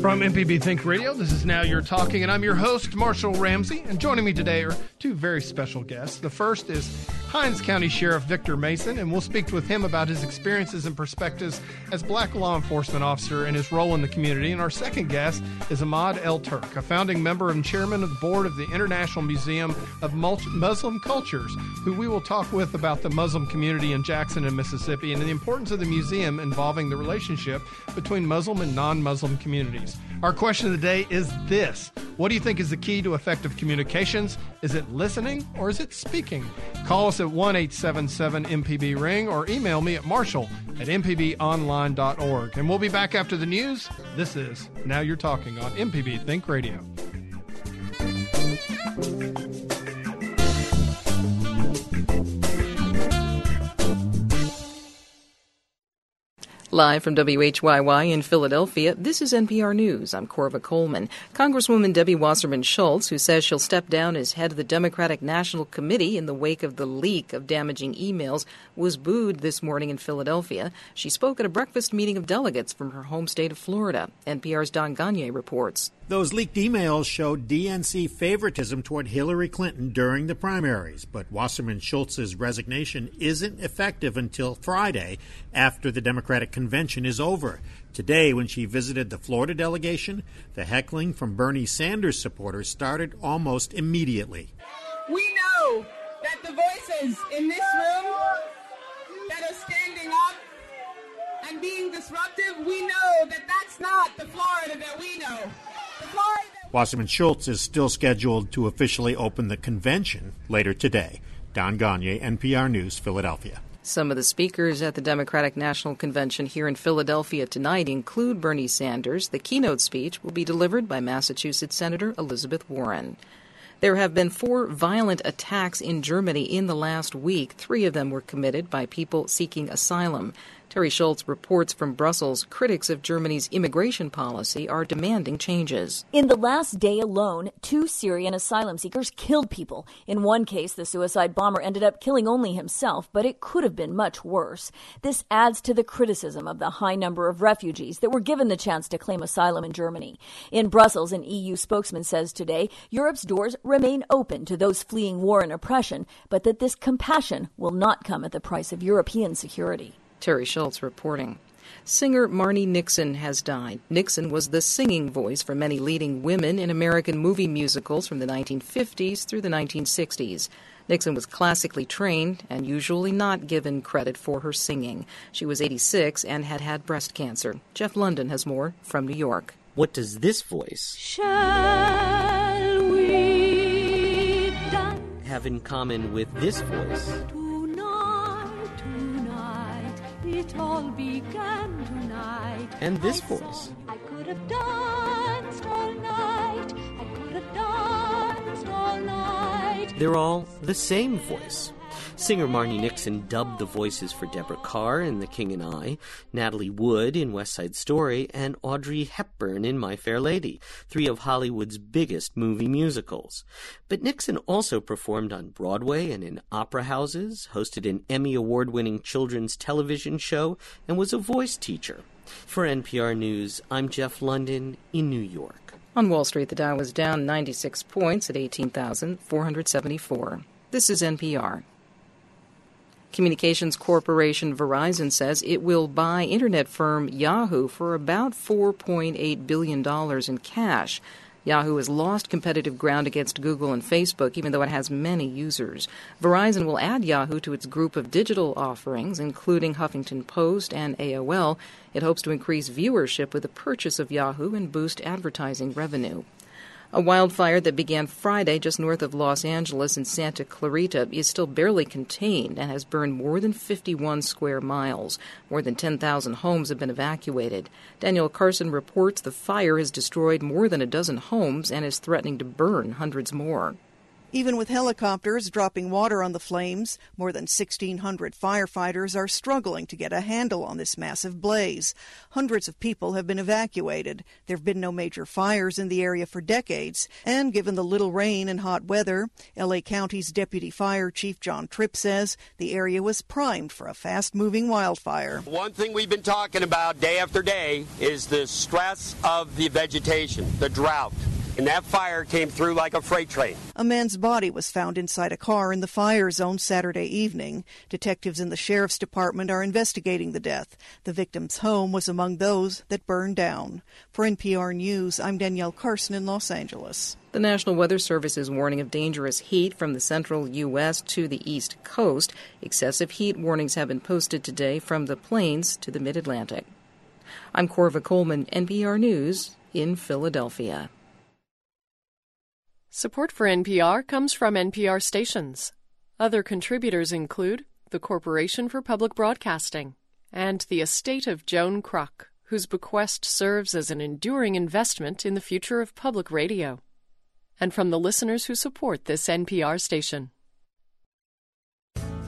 From MPB Think Radio, this is Now You're Talking, and I'm your host, Marshall Ramsey. And joining me today are two very special guests. The first is Hinds County Sheriff Victor Mason, and we'll speak with him about his experiences and perspectives as black law enforcement officer and his role in the community. And our second guest is Emad Al-Turk, a founding member and chairman of the board of the International Museum of Muslim Cultures, who we will talk with about the Muslim community in Jackson and Mississippi and the importance of the museum involving the relationship between Muslim and non Muslim communities. Our question of the day is this What do you think is the key to effective communications? Is it listening or is it speaking? Call us at 1 877 MPB Ring or email me at marshall at mpbonline.org. And we'll be back after the news. This is Now You're Talking on MPB Think Radio. Live from WHYY in Philadelphia, this is NPR News. I'm Korva Coleman. Congresswoman Debbie Wasserman Schultz, who says she'll step down as head of the Democratic National Committee in the wake of the leak of damaging emails, was booed this morning in Philadelphia. She spoke at a breakfast meeting of delegates from her home state of Florida. NPR's Don Gonyea reports. Those leaked emails showed DNC favoritism toward Hillary Clinton during the primaries, but Wasserman Schultz's resignation isn't effective until Friday after the Democratic convention is over. Today, when she visited the Florida delegation, the heckling from Bernie Sanders supporters started almost immediately. We know that the voices in this room that are standing up and being disruptive, we know that that's not the Florida that we know. Wasserman Schultz is still scheduled to officially open the convention later today. Don Gonyea, NPR News, Philadelphia. Some of the speakers at the Democratic National Convention here in Philadelphia tonight include Bernie Sanders. The keynote speech will be delivered by Massachusetts Senator Elizabeth Warren. There have been four violent attacks in Germany in the last week. Three of them were committed by people seeking asylum. Teri Schultz reports from Brussels critics of Germany's immigration policy are demanding changes. In the last day alone, two Syrian asylum seekers killed people. In one case, the suicide bomber ended up killing only himself, but it could have been much worse. This adds to the criticism of the high number of refugees that were given the chance to claim asylum in Germany. In Brussels, an EU spokesman says today Europe's doors remain open to those fleeing war and oppression, but that this compassion will not come at the price of European security. Teri Schultz reporting. Singer Marni Nixon has died. Nixon was the singing voice for many leading women in American movie musicals from the 1950s through the 1960s. Nixon was classically trained and usually not given credit for her singing. She was 86 and had had breast cancer. Jeff Lunden has more from New York. What does this voice have in common with this voice? It all began tonight. And this voice. I could have danced all night. I could have danced all night. They're all the same voice. Singer Marni Nixon dubbed the voices for Deborah Kerr in The King and I, Natalie Wood in West Side Story, and Audrey Hepburn in My Fair Lady, three of Hollywood's biggest movie musicals. But Nixon also performed on Broadway and in opera houses, hosted an Emmy Award winning children's television show, and was a voice teacher. For NPR News, I'm Jeff Lunden in New York. On Wall Street, the Dow was down 96 points at 18,474. This is NPR. Communications Corporation Verizon says it will buy internet firm Yahoo for about $4.8 billion in cash. Yahoo has lost competitive ground against Google and Facebook, even though it has many users. Verizon will add Yahoo to its group of digital offerings, including Huffington Post and AOL. It hopes to increase viewership with the purchase of Yahoo and boost advertising revenue. A wildfire that began Friday just north of Los Angeles in Santa Clarita is still barely contained and has burned more than 51 square miles. More than 10,000 homes have been evacuated. Danielle Karson reports the fire has destroyed more than a dozen homes and is threatening to burn hundreds more. Even with helicopters dropping water on the flames, more than 1,600 firefighters are struggling to get a handle on this massive blaze. Hundreds of people have been evacuated. There have been no major fires in the area for decades, and given the little rain and hot weather, LA County's Deputy Fire Chief John Tripp says the area was primed for a fast moving wildfire. One thing we've been talking about day after day is the stress of the vegetation, the drought and that fire came through like a freight train. A man's body was found inside a car in the fire zone Saturday evening. Detectives in the sheriff's department are investigating the death. The victim's home was among those that burned down. For NPR News, I'm Danielle Karson in Los Angeles. The National Weather Service is warning of dangerous heat from the central U.S. to the East Coast. Excessive heat warnings have been posted today from the plains to the mid Atlantic. I'm Korva Coleman, NPR News in Philadelphia. Support for NPR comes from NPR stations. Other contributors include the Corporation for Public Broadcasting and the estate of Joan Kroc, whose bequest serves as an enduring investment in the future of public radio, and from the listeners who support this NPR station.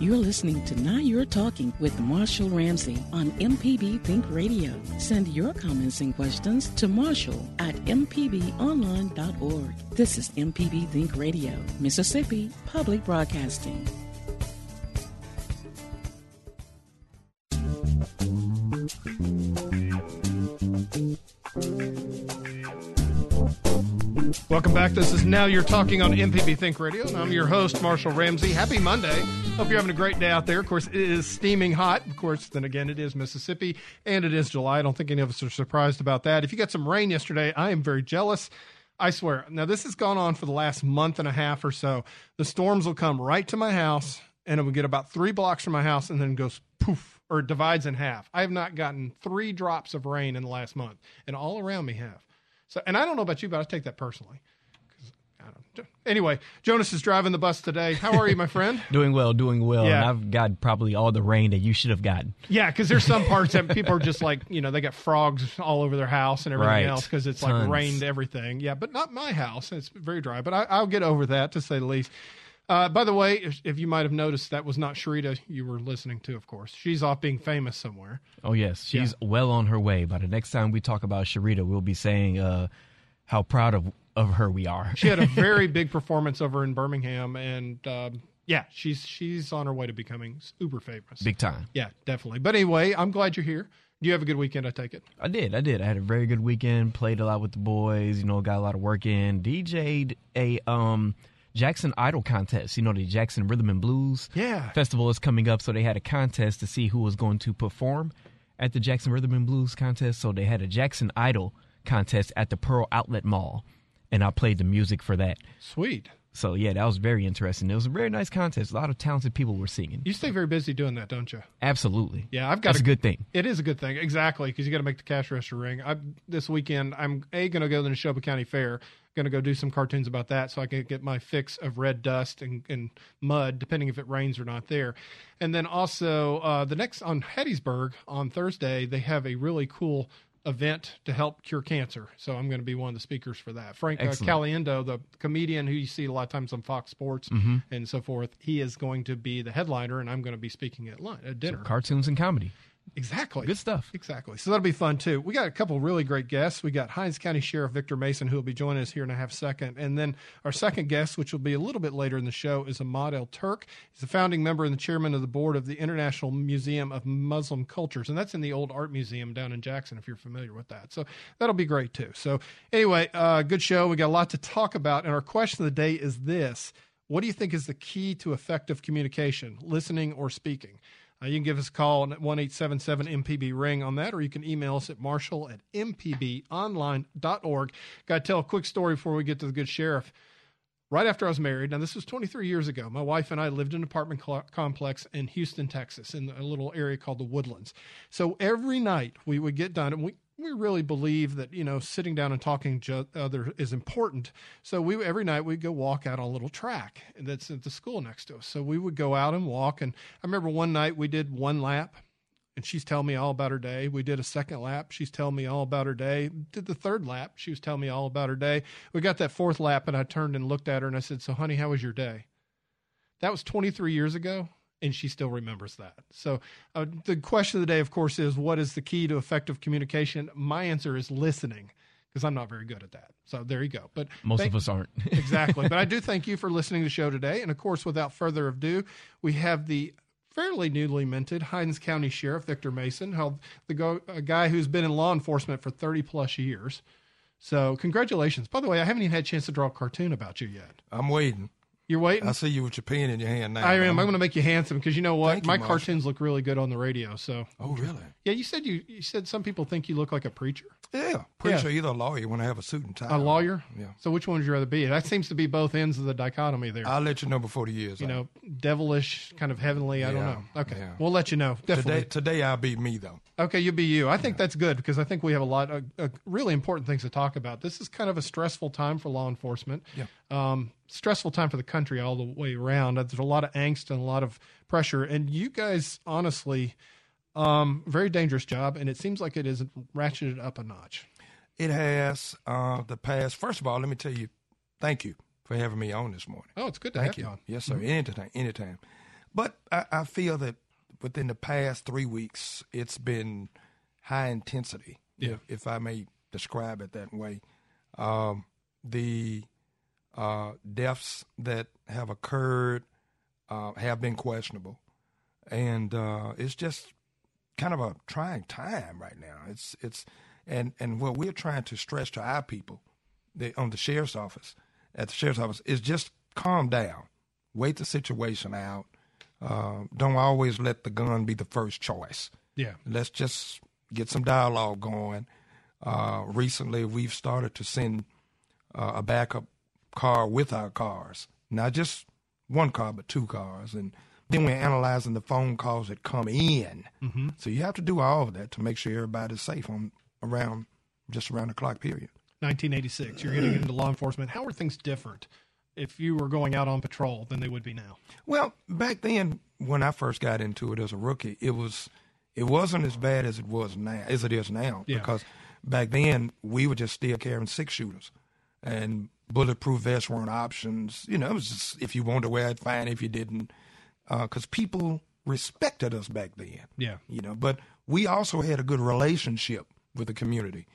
You're listening to Now You're Talking with Marshall Ramsey on MPB Think Radio. Send your comments and questions to Marshall at MPBOnline.org. This is MPB Think Radio, Mississippi Public Broadcasting. Welcome back. This is Now You're Talking on MPB Think Radio, and I'm your host, Marshall Ramsey. Happy Monday. Hope you're having a great day out there. Of course, it is steaming hot. Of course, then again, it is Mississippi and it is July. I don't think any of us are surprised about that. If you got some rain yesterday, I am very jealous. I swear. Now, this has gone on for the last month and a half or so. The storms will come right to my house, and it will get about three blocks from my house and then goes poof or divides in half. I have not gotten three drops of rain in the last month, and all around me have. So, and I don't know about you, but I take that personally. Anyway, Jonas is driving the bus today. How are you, my friend? doing well, doing well. Yeah. And I've got probably all the rain that you should have gotten. Yeah, because there's some parts that people are just like, you know, they got frogs all over their house and everything right. else because it's Tons. like rained everything. Yeah, but not my house. It's very dry, but I, will get over that to say the least. Uh, by the way, if, if, you might have noticed, that was not Sharita you were listening to, of course. She's off being famous somewhere. Oh, yes. She's yeah. well on her way. By the next time we talk about Sharita, we'll be saying uh, how proud of of her we are. she had a very big performance over in Birmingham, and um, yeah, she's she's on her way to becoming uber famous. Big time. Yeah, definitely. But anyway, I'm glad you're here. Do you have a good weekend? I take it. I did. I did. I had a very good weekend. Played a lot with the boys. You know, got a lot of work in. DJ'd a um Jackson Idol contest. You know, the Jackson Rhythm and Blues yeah. festival is coming up, so they had a contest to see who was going to perform at the Jackson Rhythm and Blues contest. So they had a Jackson Idol contest at the Pearl Outlet Mall and I played the music for that. Sweet. So yeah, that was very interesting. It was a very nice contest. A lot of talented people were singing. You stay very busy doing that, don't you? Absolutely. Yeah, I've got That's a, a good thing. It is a good thing, exactly, because you got to make the cash register ring. I, this weekend, I'm a going to go to the Neshoba County Fair. Going to go do some cartoons about that, so I can get my fix of red dust and, and mud, depending if it rains or not there. And then also uh, the next on Hattiesburg on Thursday, they have a really cool event to help cure cancer. So I'm going to be one of the speakers for that. Frank uh, Caliendo, the comedian who you see a lot of times on Fox Sports mm-hmm. and so forth, he is going to be the headliner, and I'm going to be speaking at lunch, at dinner. So cartoons and comedy. Exactly. Good stuff. Exactly. So that'll be fun too. We got a couple really great guests. We got Hinds County Sheriff Victor Mason, who will be joining us here in a half second. And then our second guest, which will be a little bit later in the show, is Emad Al-Turk. He's a founding member and the chairman of the board of the International Museum of Muslim Cultures. And that's in the old art museum down in Jackson, if you're familiar with that. So that'll be great too. So anyway, uh, good show. We got a lot to talk about. And our question of the day is this. What do you think is the key to effective communication, listening or speaking? Uh, you can give us a call at 1 877 MPB Ring on that, or you can email us at marshall at mpbonline.org. Got to tell a quick story before we get to the good sheriff. Right after I was married, now this was 23 years ago, my wife and I lived in an apartment complex in Houston, Texas, in a little area called the Woodlands. So every night we would get done, and we, we really believe that you know sitting down and talking to other is important. So we every night we'd go walk out on a little track that's at the school next to us. So we would go out and walk. And I remember one night we did one lap, and she's telling me all about her day. We did a second lap. She's telling me all about her day. Did the third lap. She was telling me all about her day. We got that fourth lap, and I turned and looked at her and I said, So, honey, how was your day? That was 23 years ago, and she still remembers that. So, uh, the question of the day, of course, is what is the key to effective communication? My answer is listening because I'm not very good at that. So there you go. But most thank, of us aren't. exactly. But I do thank you for listening to the show today. And of course, without further ado, we have the fairly newly minted Hinds County Sheriff Victor Mason, the go, a guy who's been in law enforcement for 30 plus years. So congratulations. By the way, I haven't even had a chance to draw a cartoon about you yet. I'm waiting. You're waiting. I see you with your pen in your hand now. I am. I'm going to make you handsome because you know what? Thank My you, cartoons look really good on the radio. So. Oh really? Yeah. You said you you said some people think you look like a preacher. Yeah, preacher, yeah. either a lawyer when I have a suit and tie. A lawyer. Yeah. So which one would you rather be? That seems to be both ends of the dichotomy there. I'll let you know before the years. You know, devilish, kind of heavenly. I yeah. don't know. Okay, yeah. we'll let you know. Definitely. Today, today I'll be me though. Okay, you'll be you. I think that's good because I think we have a lot of uh, really important things to talk about. This is kind of a stressful time for law enforcement. Yeah. Um, stressful time for the country all the way around. There's a lot of angst and a lot of pressure. And you guys, honestly, um, very dangerous job. And it seems like it is ratcheted up a notch. It has uh, the past. First of all, let me tell you, thank you for having me on this morning. Oh, it's good to thank have you. you on. Yes, sir. Mm-hmm. Anytime, anytime. But I, I feel that within the past three weeks, it's been high intensity, yeah. if, if I may describe it that way. Um, the uh, deaths that have occurred uh, have been questionable, and uh, it's just kind of a trying time right now. It's it's and and what we're trying to stress to our people, they, on the sheriff's office, at the sheriff's office, is just calm down, wait the situation out. Uh, don't always let the gun be the first choice. Yeah, let's just get some dialogue going. Uh, recently, we've started to send uh, a backup car with our cars, not just one car, but two cars, and then we're analyzing the phone calls that come in. Mm-hmm. So you have to do all of that to make sure everybody's safe on around just around the clock period. 1986, you're getting into law enforcement. How are things different if you were going out on patrol than they would be now? Well, back then when I first got into it as a rookie, it was it wasn't as bad as it was now as it is now yeah. because back then we were just still carrying six shooters and bulletproof vests weren't options. You know, it was just if you wanted to wear it, fine. If you didn't, because uh, people respected us back then. Yeah, you know, but we also had a good relationship with the community.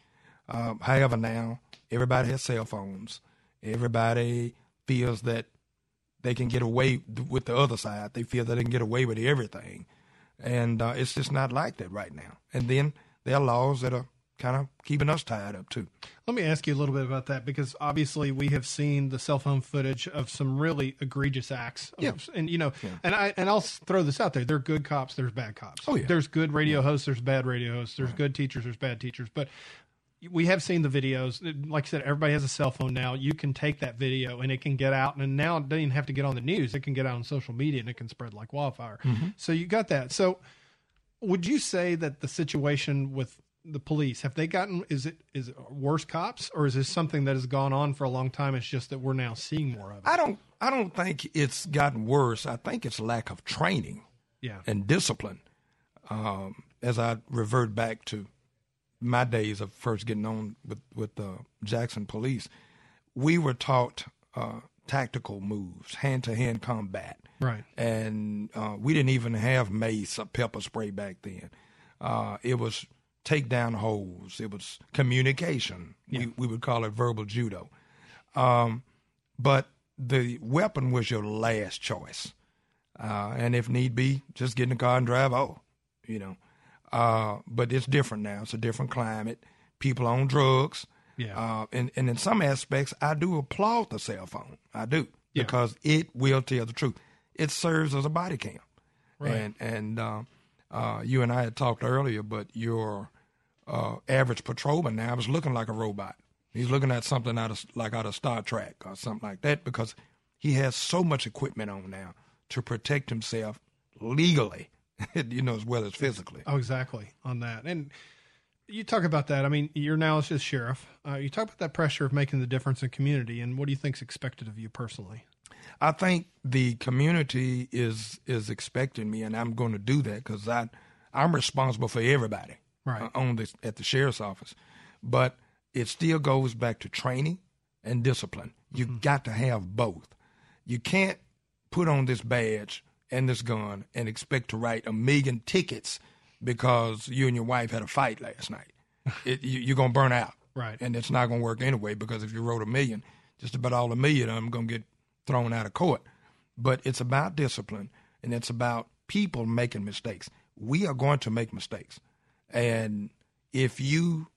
Um, however, now everybody has cell phones. Everybody feels that they can get away with the other side. They feel that they can get away with everything, and uh, it's just not like that right now. And then there are laws that are kind of keeping us tied up too. Let me ask you a little bit about that because obviously we have seen the cell phone footage of some really egregious acts. Yeah. and you know, yeah. and I and I'll throw this out there: there are good cops, there's bad cops. Oh yeah. There's good radio hosts, there's bad radio hosts, there's right. good teachers, there's bad teachers, but. We have seen the videos. Like I said, everybody has a cell phone now. You can take that video and it can get out. And now it doesn't even have to get on the news. It can get out on social media and it can spread like wildfire. Mm-hmm. So you got that. So would you say that the situation with the police. Have they gotten is it is it worse cops or is this something that has gone on for a long time? It's just that we're now seeing more of it. I don't i don't think it's gotten worse. I think it's lack of training yeah. and discipline. Um, as i revert back to my days of first getting on with with the jackson police we were taught uh, tactical moves hand-to-hand combat. Right. And uh, we didn't even have mace or pepper spray back then. Uh, it was take down holes. It was communication. Yeah. We, we would call it verbal judo. Um, but the weapon was your last choice. Uh, and if need be, just get in the car and drive off, you know. Uh, but it's different now. It's a different climate. People on drugs. Yeah. Uh, and, and in some aspects, I do applaud the cell phone. I do. Yeah. Because it will tell the truth. It serves as a body cam. Right. And, and uh, uh, you and I had talked earlier, but your uh, average patrolman now is looking like a robot. He's looking at something out of like out of Star Trek or something like that because he has so much equipment on now to protect himself legally, you know, as well as physically. Oh, exactly on that. And you talk about that. I mean, you're now as sheriff. Uh, you talk about that pressure of making the difference in community, and what do you think's expected of you personally? I think the community is is expecting me, and I'm going to do that because I I'm responsible for everybody right. uh, on this at the sheriff's office, but it still goes back to training and discipline. You mm-hmm. got to have both. You can't put on this badge and this gun and expect to write a million tickets because you and your wife had a fight last night. it, you, are gonna burn out, right? And it's not gonna work anyway because if you wrote a million, just about all a million of them gonna get thrown out of court. But it's about discipline and it's about people making mistakes. We are going to make mistakes, and if you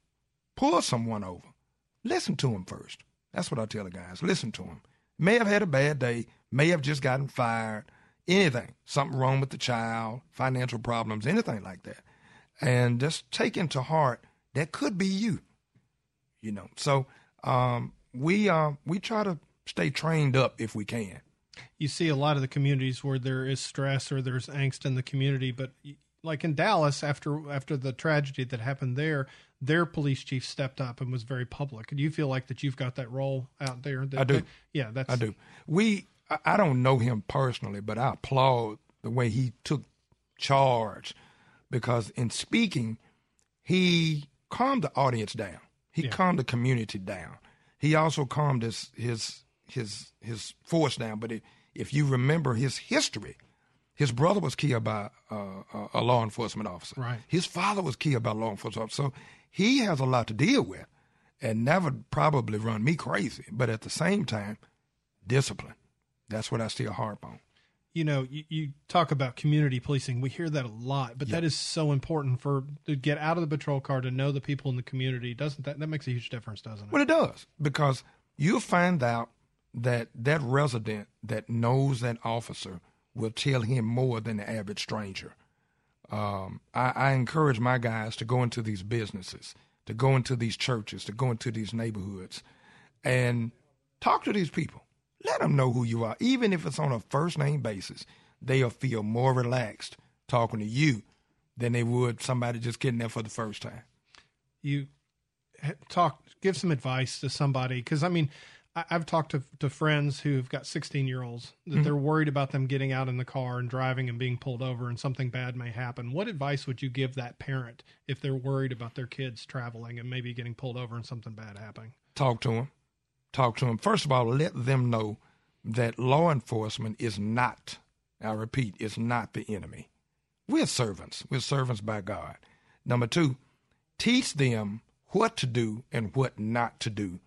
pull someone over, listen to them first. That's what I tell the guys. Listen to them. May have had a bad day, may have just gotten fired, anything, something wrong with the child, financial problems, anything like that. And just take into heart that could be you. You know. So um, we uh, we try to stay trained up if we can. You see a lot of the communities where there is stress or there's angst in the community, but like in Dallas after after the tragedy that happened there, their police chief stepped up and was very public. Do you feel like that you've got that role out there? That, I do. Yeah, that's I do. We I don't know him personally, but I applaud the way he took charge because in speaking, he calmed the audience down. He yeah. calmed the community down. He also calmed his his his his force down. But if you remember his history, his brother was killed by uh, a law enforcement officer. Right. His father was killed by a law enforcement officer. So he has a lot to deal with, and never probably run me crazy. But at the same time, discipline. That's what I still harp on. You know, you, you talk about community policing. We hear that a lot, but that is so important for to get out of the patrol car to know the people in the community. Doesn't that that makes a huge difference, doesn't it? Well, it does because you'll find out that that resident that knows that officer will tell him more than the average stranger. Um, I, I encourage my guys to go into these businesses, to go into these churches, to go into these neighborhoods, and talk to these people let them know who you are. Even if it's on a first name basis, they'll feel more relaxed talking to you than they would somebody just getting there for the first time. You talk, give some advice to somebody because I mean, I, have talked to, to friends who've got 16 year olds that mm-hmm. they're worried about them getting out in the car and driving and being pulled over and something bad may happen. What advice would you give that parent if they're worried about their kids traveling and maybe getting pulled over and something bad happening? Talk to them talk to them. First of all, let them know that law enforcement is not, I repeat, is not the enemy. We're servants. We're servants by God. Number two, teach them what to do and what not to do,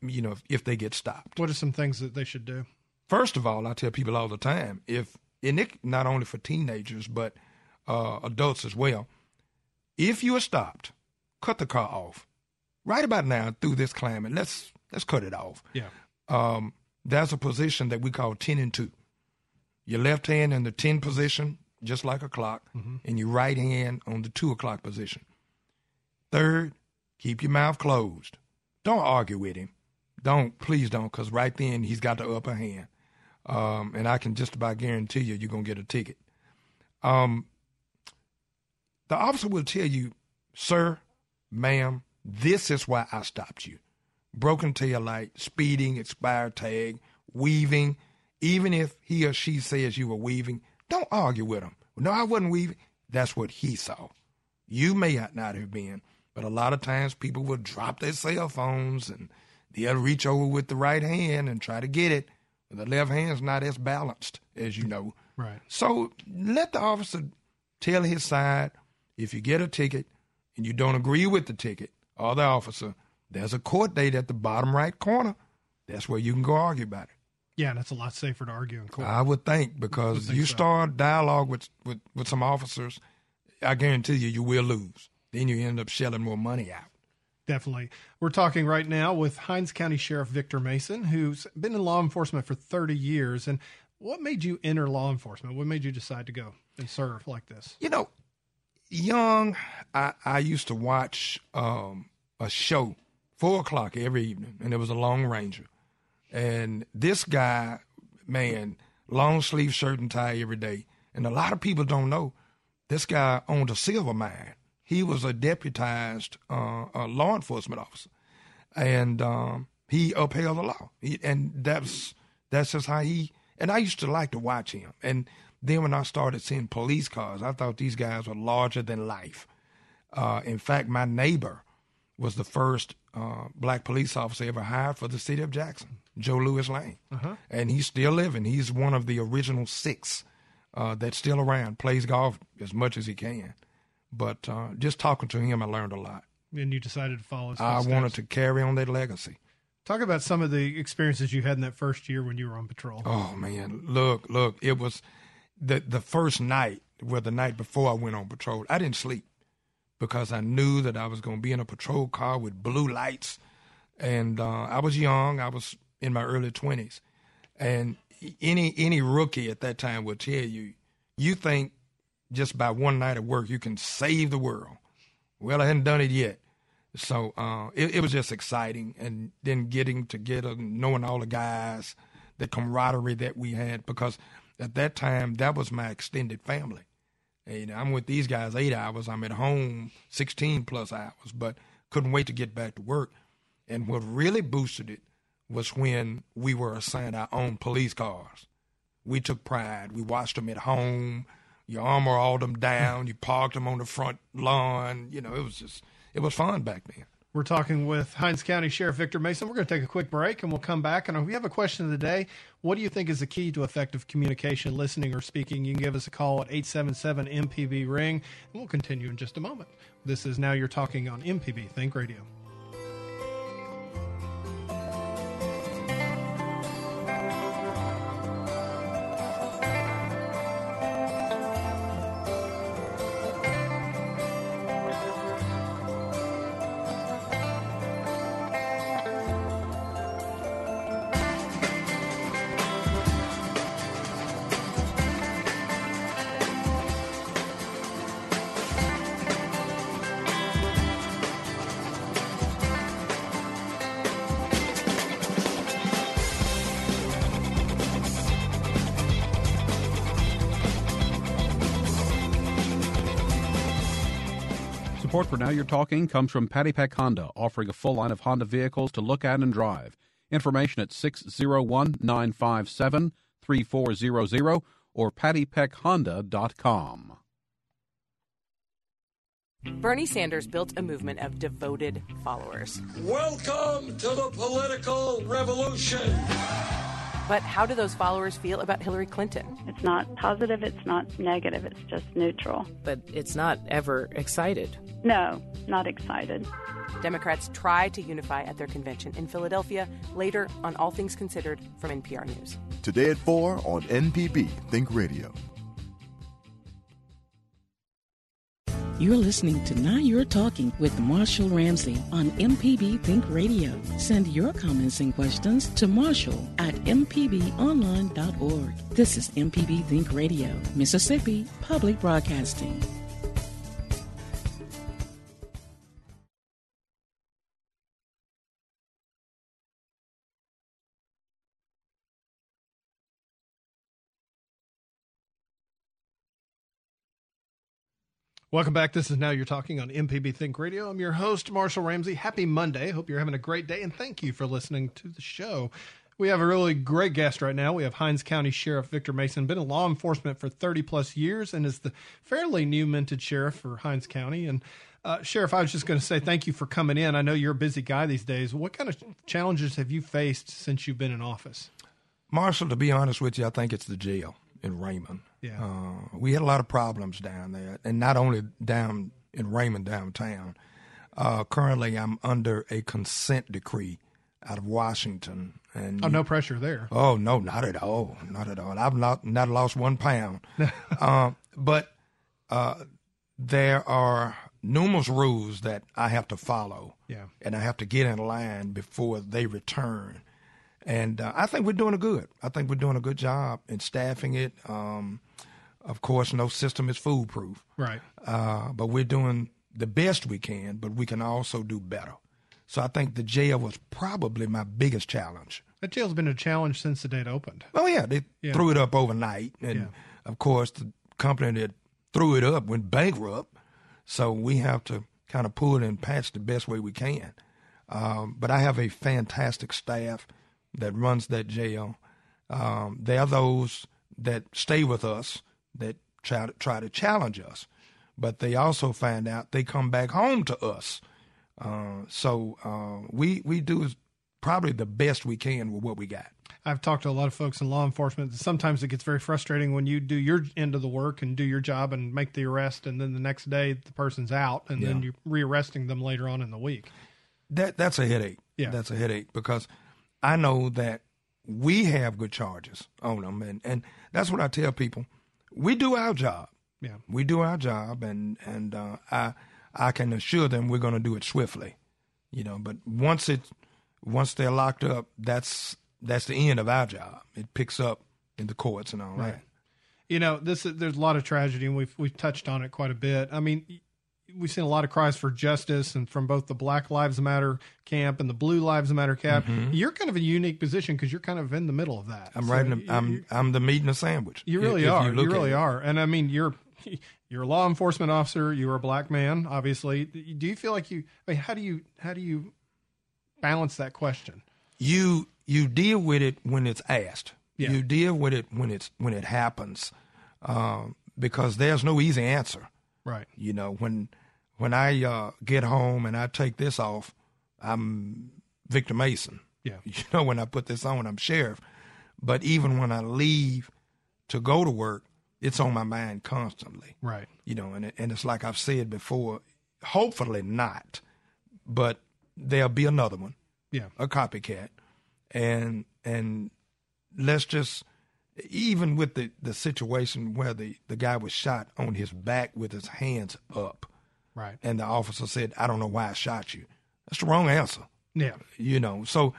you know, if they get stopped. What are some things that they should do? First of all, I tell people all the time, if, and it, not only for teenagers, but uh, adults as well, if you are stopped, cut the car off. Right about now, through this climate, let's Let's cut it off. Yeah. Um, there's a position that we call 10 and 2. Your left hand in the 10 position, just like a clock, mm-hmm. and your right hand on the 2 o'clock position. Third, keep your mouth closed. Don't argue with him. Don't, please don't, because right then he's got the upper hand. Um, and I can just about guarantee you, you're going to get a ticket. Um, the officer will tell you, sir, ma'am, this is why I stopped you broken tail light, speeding, expired tag, weaving. Even if he or she says you were weaving, don't argue with him. No, I wasn't weaving. That's what he saw. You may not have been, but a lot of times people will drop their cell phones and they'll reach over with the right hand and try to get it. The left hand's not as balanced, as you know. Right. So let the officer tell his side. If you get a ticket and you don't agree with the ticket or the officer, there's a court date at the bottom right corner. That's where you can go argue about it. Yeah, and it's a lot safer to argue in court. I would think because would think you so. start dialogue with, with, with some officers, I guarantee you, you will lose. Then you end up shelling more money out. Definitely. We're talking right now with Hinds County Sheriff Victor Mason, who's been in law enforcement for 30 years. And what made you enter law enforcement? What made you decide to go and serve like this? You know, young, I, I used to watch um, a show four o'clock every evening, and it was a Lone Ranger. And this guy, man, long sleeve shirt and tie every day. And a lot of people don't know this guy owned a silver mine. He was a deputized uh, a law enforcement officer, and um, he upheld the law. He, and that's that's just how he. And I used to like to watch him. And Then when I started seeing police cars, I thought these guys were larger than life. Uh, in fact, my neighbor was the first uh, black police officer ever hired for the city of Jackson, Joe Lewis Lane. Uh-huh. And he's still living. He's one of the original six uh, that's still around, plays golf as much as he can. But uh, just talking to him, I learned a lot. And you decided to follow his I wanted to carry on that legacy. Talk about some of the experiences you had in that first year when you were on patrol. Oh man, look, look, it was the the first night, well, the night before I went on patrol. I didn't sleep because I knew that I was going to be in a patrol car with blue lights, and uh, I was young. I was in my early twenties, and any any rookie at that time will tell you, you think just by one night of work you can save the world. Well, I hadn't done it yet. So uh, it, it, was just exciting, and then getting together, knowing all the guys, the camaraderie that we had, because at that time that was my extended family. And I'm with these guys eight hours. I'm at home 16 plus hours, but couldn't wait to get back to work. And what really boosted it was when we were assigned our own police cars. We took pride. We watched them at home. You armor all them down. You parked them on the front lawn. You know, it was just it was fun back then. We're talking with Hinds County Sheriff Victor Mason. We're going to take a quick break and we'll come back. And if we have a question of the day. What do you think is the key to effective communication, listening, or speaking? You can give us a call at 877 MPB Ring, and we'll continue in just a moment. This is Now You're Talking on MPB Think Radio. You're Talking comes from Patty Peck Honda, offering a full line of Honda vehicles to look at and drive. Information at 601 957 3400 or pattypeckhonda.com. Bernie Sanders built a movement of devoted followers. Welcome to the political revolution. But how do those followers feel about Hillary Clinton? It's not positive, it's not negative, it's just neutral. But it's not ever excited. No, not excited. Democrats try to unify at their convention in Philadelphia later on All Things Considered from NPR News. Today at 4 on MPB Think Radio. You're listening to Now You're Talking with Marshall Ramsey on MPB Think Radio. Send your comments and questions to Marshall at MPBOnline.org. This is MPB Think Radio, Mississippi Public Broadcasting. Welcome back. This is Now You're Talking on MPB Think Radio. I'm your host, Marshall Ramsey. Happy Monday. Hope you're having a great day, and thank you for listening to the show. We have a really great guest right now. We have Hinds County Sheriff Victor Mason, been in law enforcement for 30 plus years and is the fairly new minted sheriff for Hinds County. And uh, Sheriff, I was just going to say thank you for coming in. I know you're a busy guy these days. What kind of challenges have you faced since you've been in office? Marshall, to be honest with you, I think it's the jail in Raymond. Yeah. Uh, we had a lot of problems down there, and not only down in Raymond downtown. Uh, currently, I'm under a consent decree out of Washington. And oh, no pressure there. Oh no, not at all, not at all. I've not not lost one pound, uh, but uh, there are numerous rules that I have to follow. Yeah. and I have to get in line before they return. And uh, I think we're doing a good. I think we're doing a good job in staffing it. Um, of course, no system is foolproof. Right. Uh, but we're doing the best we can, but we can also do better. So I think the jail was probably my biggest challenge. That jail's been a challenge since the day it opened. Oh yeah, they Yeah. threw it up overnight, and Yeah. of course the company that threw it up went bankrupt. So we have to kind of pull it and patch the best way we can. Um, but I have a fantastic staff that runs that jail. Um, they are those that stay with us that try to try to challenge us, but they also find out they come back home to us. Uh, so uh, we we do probably the best we can with what we got. I've talked to a lot of folks in law enforcement. Sometimes it gets very frustrating when you do your end of the work and do your job and make the arrest, and then the next day the person's out, and yeah. then you're rearresting them later on in the week. That that's a headache. Yeah, that's a headache because I know that we have good charges on them, and and that's what I tell people. We do our job. Yeah, we do our job, and and uh, I I can assure them we're going to do it swiftly. You know, but once it once they're locked up, that's that's the end of our job. It picks up in the courts and all right. that. You know, this there's a lot of tragedy, and we've we've touched on it quite a bit. I mean, we've seen a lot of cries for justice, and from both the Black Lives Matter camp and the Blue Lives Matter camp. Mm-hmm. You're kind of a unique position because you're kind of in the middle of that. I'm so right. In I'm I'm the meat in the sandwich. You really are. You, you really are. And I mean, you're you're a law enforcement officer. You're a black man, obviously. Do you feel like you? I mean, how do you how do you balance that question? You you deal with it when it's asked. Yeah. You deal with it when it's when it happens, um, because there's no easy answer. Right. You know when when I uh, get home and I take this off, I'm Victor Mason. Yeah. You know when I put this on, I'm sheriff. But even when I leave to go to work, it's on my mind constantly. Right. You know, and it, and it's like I've said before. Hopefully not, but there'll be another one. Yeah. A copycat and and let's just even with the the situation where the the guy was shot on his back with his hands up right. And the officer said i don't know why i shot you. That's the wrong answer. Yeah. You know so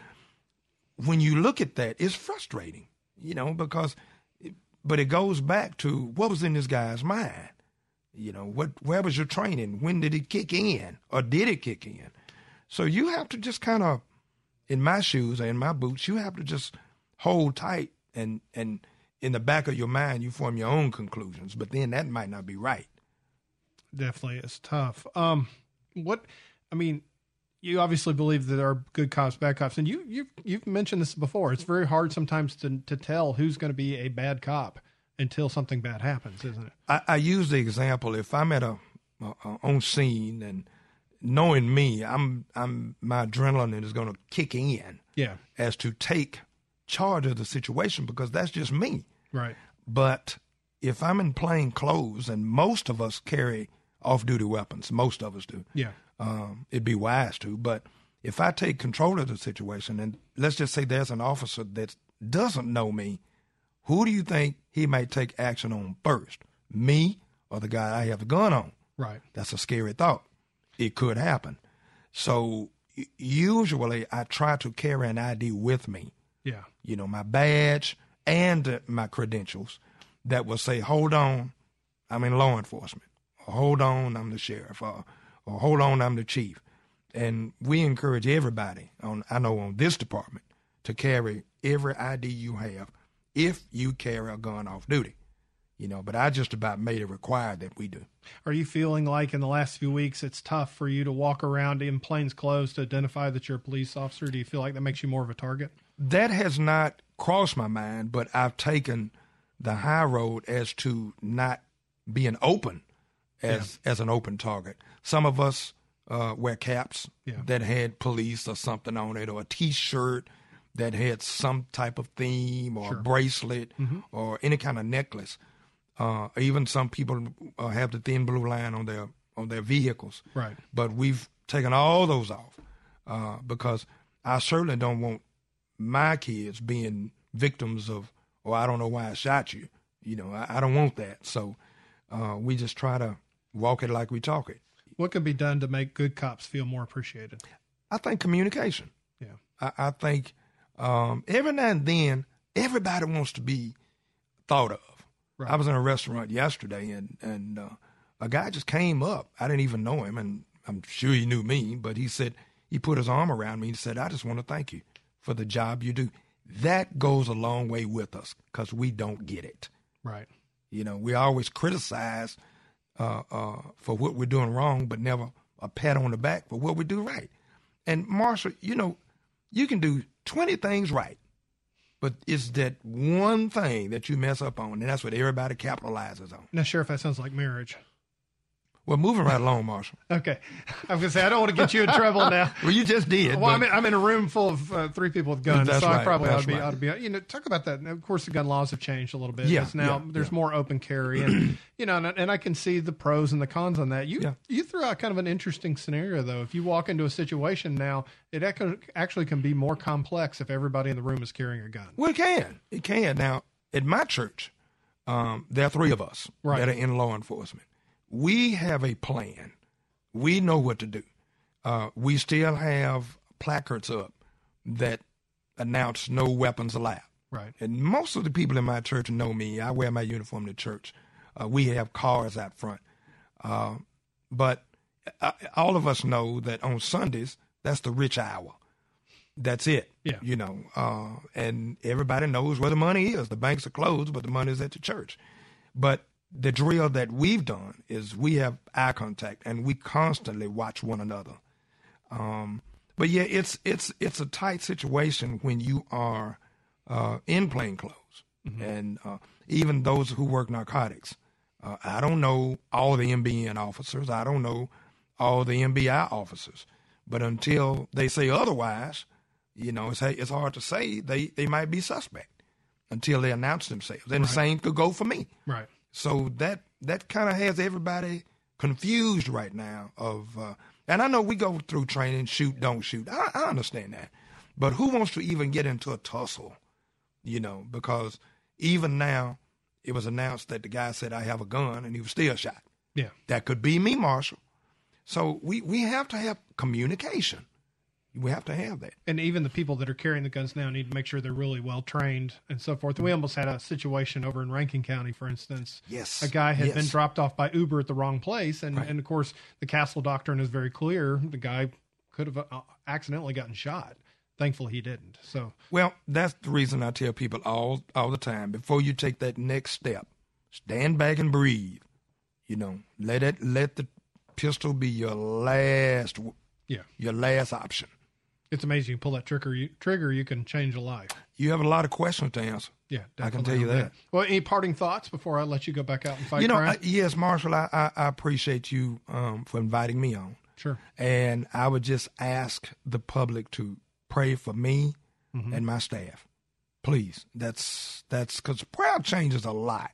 when you look at that it's frustrating you know because but it goes back to what was in this guy's mind. You know what where was your training? When did it kick in? Or did it kick in? So you have to just kind of in my shoes or in my boots, you have to just hold tight and and in the back of your mind you form your own conclusions, but then that might not be right. Definitely, it's tough. Um, what I mean, you obviously believe that there are good cops, bad cops, and you you've you've mentioned this before. It's very hard sometimes to to tell who's going to be a bad cop until something bad happens, isn't it? I, I use the example if I'm at a, a, a on scene and knowing me, I'm I'm my adrenaline is going to kick in. Yeah. As to take charge of the situation because that's just me. Right. But if I'm in plain clothes, and most of us carry off-duty weapons, most of us do. Yeah. Um, it'd be wise to, but if I take control of the situation, and let's just say there's an officer that doesn't know me, who do you think he might take action on first? Me or the guy I have the gun on? Right. That's a scary thought it could happen. So usually I try to carry an ID with me. Yeah. You know, my badge and my credentials that will say, hold on, I'm in law enforcement. Hold on, I'm the sheriff. Or, or hold on, I'm the chief. And we encourage everybody on I know on this department to carry every ID you have if you carry a gun off duty you know, but I just about made it required that we do. Are you feeling like in the last few weeks it's tough for you to walk around in plain clothes to identify that you're a police officer? Do you feel like that makes you more of a target? That has not crossed my mind, but I've taken the high road as to not being open as yeah. as an open target. Some of us uh, wear caps yeah. that had police or something on it, or a T-shirt that had some type of theme, or sure. a bracelet, mm-hmm. or any kind of necklace. Uh, even some people uh, have the thin blue line on their on their vehicles. Right. But we've taken all those off uh, because I certainly don't want my kids being victims of, oh, I don't know why I shot you. You know, I, I don't want that. So uh, we just try to walk it like we talk it. What can be done to make good cops feel more appreciated? I think communication. Yeah. I, I think um, every now and then everybody wants to be thought of. Right. I was in a restaurant yesterday, and and uh, a guy just came up. I didn't even know him, and I'm sure he knew me, but he said he put his arm around me and said, "I just want to thank you for the job you do." That goes a long way with us because we don't get it. Right. You know, we always criticize uh, uh, for what we're doing wrong, but never a pat on the back for what we do right. And Marshall, you know, you can do 20 things right, But it's that one thing that you mess up on, and that's what everybody capitalizes on. Now, Sheriff, that sounds like marriage. Well, moving right along, Marshall. Okay. I was going to say, I don't want to get you in trouble now. well, you just did. Well, I'm in, I'm in, a room full of uh, three people with guns, so right, I probably ought to, be, right. ought to be, you know, talk about that. Of course, the gun laws have changed a little bit. Yeah, now yeah, there's yeah. more open carry, and you know, and, and I can see the pros and the cons on that. You Yeah. you threw out kind of an interesting scenario though. If you walk into a situation now, it actually can be more complex if everybody in the room is carrying a gun. Well, it can. It can. Now, at my church, um, there are three of us Right. that are in law enforcement. We have a plan. We know what to do. Uh, we still have placards up that announce no weapons allowed. Right. And most of the people in my church know me. I wear my uniform to church. Uh, we have cars out front. Uh, but uh, all of us know that on Sundays, that's the rich hour. That's it. Yeah. You know, uh, and everybody knows where the money is. The banks are closed, but the money is at the church. But the drill that we've done is we have eye contact and we constantly watch one another. Um, but yeah, it's it's it's a tight situation when you are uh, in plain clothes, and uh, even those who work narcotics. Uh, I don't know all the MBN officers. I don't know all the MBI officers. But until they say otherwise, you know, it's it's hard to say they they might be suspect until they announce themselves. And the same could go for me. Right. So that that kind of has everybody confused right now. Of uh, and I know we go through training, shoot, don't shoot. I, I understand that, but who wants to even get into a tussle? You know, because even now it was announced that the guy said I have a gun and he was still shot. Yeah. That could be me, Marshall. So we we have to have communication. We have to have that. And even the people that are carrying the guns now need to make sure they're really well trained and so forth. And we almost had a situation over in Rankin County, for instance. Yes. A guy had Yes. been dropped off by Uber at the wrong place. And, Right. and of course, the Castle doctrine is very clear. The guy could have uh, accidentally gotten shot. Thankfully, he didn't. So, Well, that's the reason I tell people all all the time before you take that next step, stand back and breathe. You know, let it let the pistol be your last yeah, your last option. It's amazing. You pull that trigger, you, trigger, you can change a life. You have a lot of questions to answer. Yeah, I can tell you on that. Well, any parting thoughts before I let you go back out and fight you know. I, yes, Marshall, I, I, I appreciate you um, for inviting me on. Sure. And I would just ask the public to pray for me Mhm. and my staff. Please. That's that's because prayer changes a lot.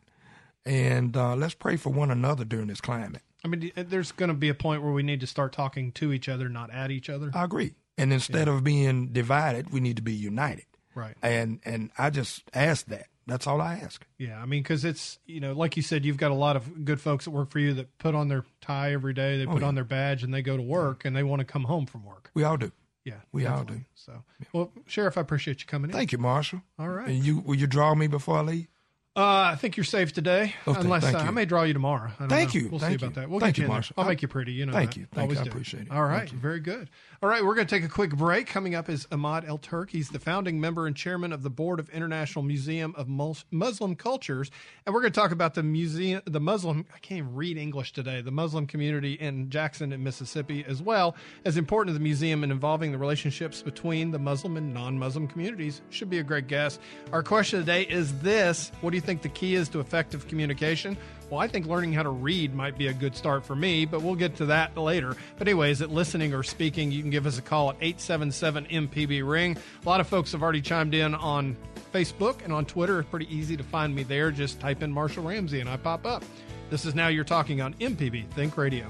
And uh, let's pray for one another during this climate. I mean, there's going to be a point where we need to start talking to each other, not at each other. I agree. And instead of being divided, we need to be united. Right. And and I just ask that. That's all I ask. Yeah, I mean, because it's you know, like you said, you've got a lot of good folks that work for you that put on their tie every day, they Oh, put yeah. on their badge, and they go to work, and they want to come home from work. We all do. Yeah, We all do. So, well, Sheriff, I appreciate you coming in. Thank you, Marshall. All right. And you will you draw me before I leave? Uh, I think you're safe today, Okay, unless thank uh, I may draw you tomorrow. I don't Thank know. you, We'll thank see about that. We'll Thank get you, you. Marshall. I'll I- make you pretty. You know. Thank that. you. Thank you. Always I do. appreciate it. All right, very good. All right, we're going to take a quick break. Coming up is Emad Al-Turk. He's the founding member and chairman of the board of International Museum of Muslim Cultures, and we're going to talk about the museum, the Muslim. I can't even read English today. The Muslim community in Jackson, in Mississippi, as well as important to the museum and involving the relationships between the Muslim and non-Muslim communities. Should be a great guest. Our question today is this: What do you think the key is to effective communication? Well, I think learning how to read might be a good start for me, but we'll get to that later. But anyway, is it listening or speaking? You can give us a call at 877 MPB Ring. A lot of folks have already chimed in on Facebook and on Twitter. It's pretty easy to find me there. Just type in Marshall Ramsey and I pop up. This is Now You're Talking on MPB Think Radio.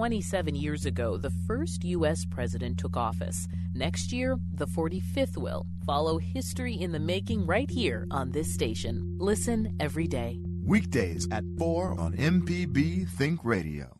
27 years ago, the first U.S. president took office. Next year, the 45th will. Follow history in the making right here on this station. Listen every day. Weekdays at 4 on MPB Think Radio.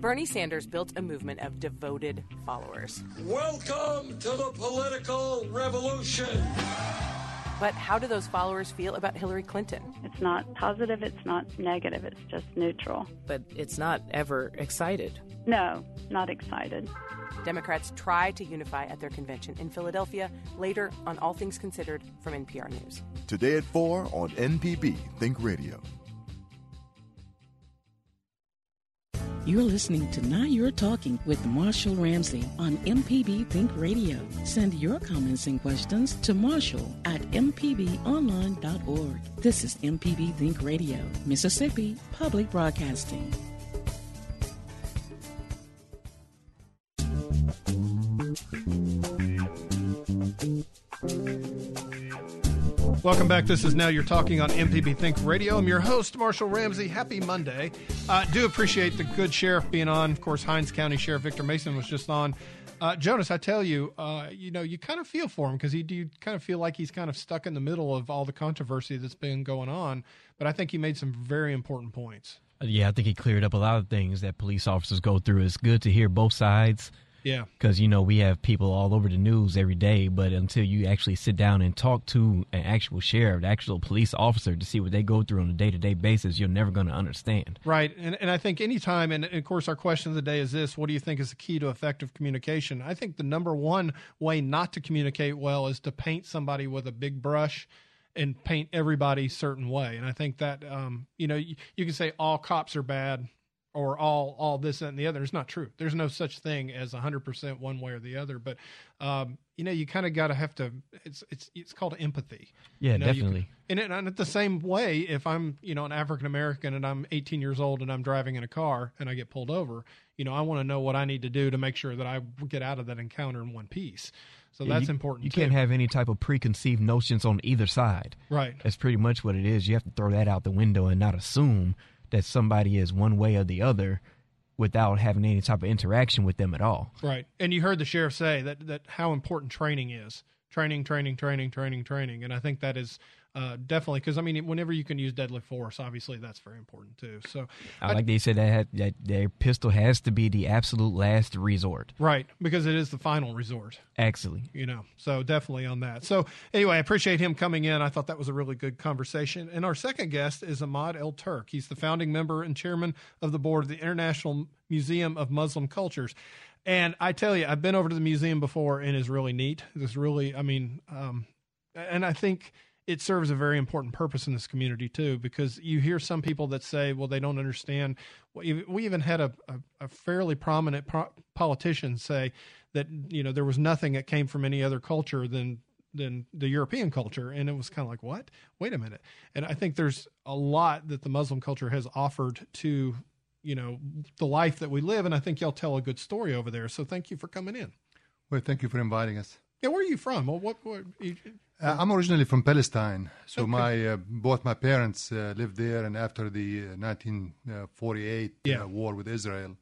Bernie Sanders built a movement of devoted followers. Welcome to the political revolution. But how do those followers feel about Hillary Clinton? It's not positive, it's not negative, it's just neutral. But it's not ever excited. No, not excited. Democrats try to unify at their convention in Philadelphia later on All Things Considered from NPR News. Today at 4 on MPB Think Radio. You're listening to Now You're Talking with Marshall Ramsey on MPB Think Radio. Send your comments and questions to Marshall at MPBOnline.org. This is MPB Think Radio, Mississippi Public Broadcasting. Welcome back. This is Now You're Talking on MPB Think Radio. I'm your host, Marshall Ramsey. Happy Monday. Uh, do appreciate the good sheriff being on. Of course, Hinds County Sheriff Victor Mason was just on. Uh, Jonas, I tell you, uh, you know, you kind of feel for him because you kind of feel like he's kind of stuck in the middle of all the controversy that's been going on. But I think he made some very important points. Yeah, I think he cleared up a lot of things that police officers go through. It's good to hear both sides. Yeah. Because, you know, we have people all over the news every day, but until you actually sit down and talk to an actual sheriff, an actual police officer to see what they go through on a day to day basis, you're never going to understand. Right. And, and I think anytime, and of course, our question of the day is this what do you think is the key to effective communication? I think the number one way not to communicate well is to paint somebody with a big brush and paint everybody a certain way. And I think that, um, you know, you, you can say all cops are bad or all all this and the other. It's not true. There's no such thing as 100% one way or the other. But um, you know, you kind of got to have to. It's it's it's called empathy. Yeah, you know, definitely. You, and, and the same way, if I'm you know an African American and I'm 18 years old and I'm driving in a car and I get pulled over, you know, I want to know what I need to do to make sure that I get out of that encounter in one piece. So Yeah, that's you- important. You too. can't have any type of preconceived notions on either side. Right. That's pretty much what it is. You have to throw that out the window and not assume that somebody is one way or the other without having any type of interaction with them at all. Right. And you heard the sheriff say that that how important training is. Training, training, training, training, training. And I think that is uh, definitely because I mean, whenever you can use deadly force, obviously that's very important too. So, I like they said that, had, that their pistol has to be the absolute last resort. right, because it is the final resort. Actually. you know so definitely on that so anyway i appreciate him coming in i thought that was a really good conversation and our second guest is Emad Al-Turk he's the founding member and chairman of the board of the international museum of muslim cultures and i tell you i've been over to the museum before and it's really neat it's really i mean um, and i think it serves a very important purpose in this community too, because you hear some people that say, "Well, they don't understand." We even had a, a, a fairly prominent pro- politician say that you know there was nothing that came from any other culture than than the European culture, and it was kind of like, "What? Wait a minute!" And I think there's a lot that the Muslim culture has offered to you know the life that we live, and I think y'all tell a good story over there. So thank you for coming in. Well, thank you for inviting us. Yeah, where are you from? Well, what? what you, Uh, I'm originally from Palestine, so Okay. my uh, both my parents uh, lived there, and after the uh, 1948 Yeah. uh, war with Israel,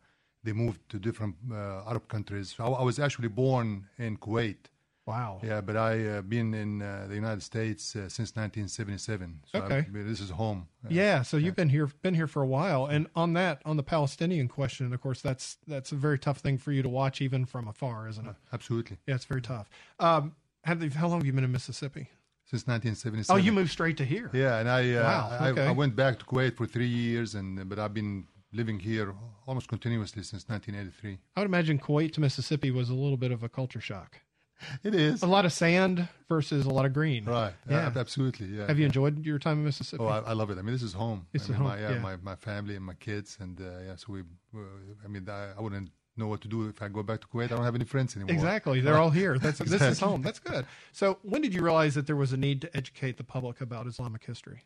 they moved to different uh, Arab countries. I, I was actually born in Kuwait. Wow. Yeah, but I uh, been in uh, the United States uh, since 1977. So Okay. This is home. Uh, Yeah, so you've been here been here for a while, and on that, on the Palestinian question, of course, that's that's a very tough thing for you to watch even from afar, isn't it? Absolutely. Yeah, it's very tough. Um, have you, how long have you been in Mississippi? Since 1977. Oh, you moved straight to here. Yeah, and I, uh, Wow, I. I went back to Kuwait for three years, and but I've been living here almost continuously since 1983. I would imagine Kuwait to Mississippi was a little bit of a culture shock. It is a lot of sand versus a lot of green. Right. Yeah. Yeah. Absolutely. Yeah. Have you yeah. enjoyed your time in Mississippi? Oh, I, I love it. I mean, this is home. It's I mean, home, My, yeah, my my family and my kids, and uh, yeah. So we, uh, I mean, I, I wouldn't know what to do if I go back to Kuwait. I don't have any friends anymore. Exactly. They're all here. That's this is home. That's good. So when did you realize that there was a need to educate the public about Islamic history?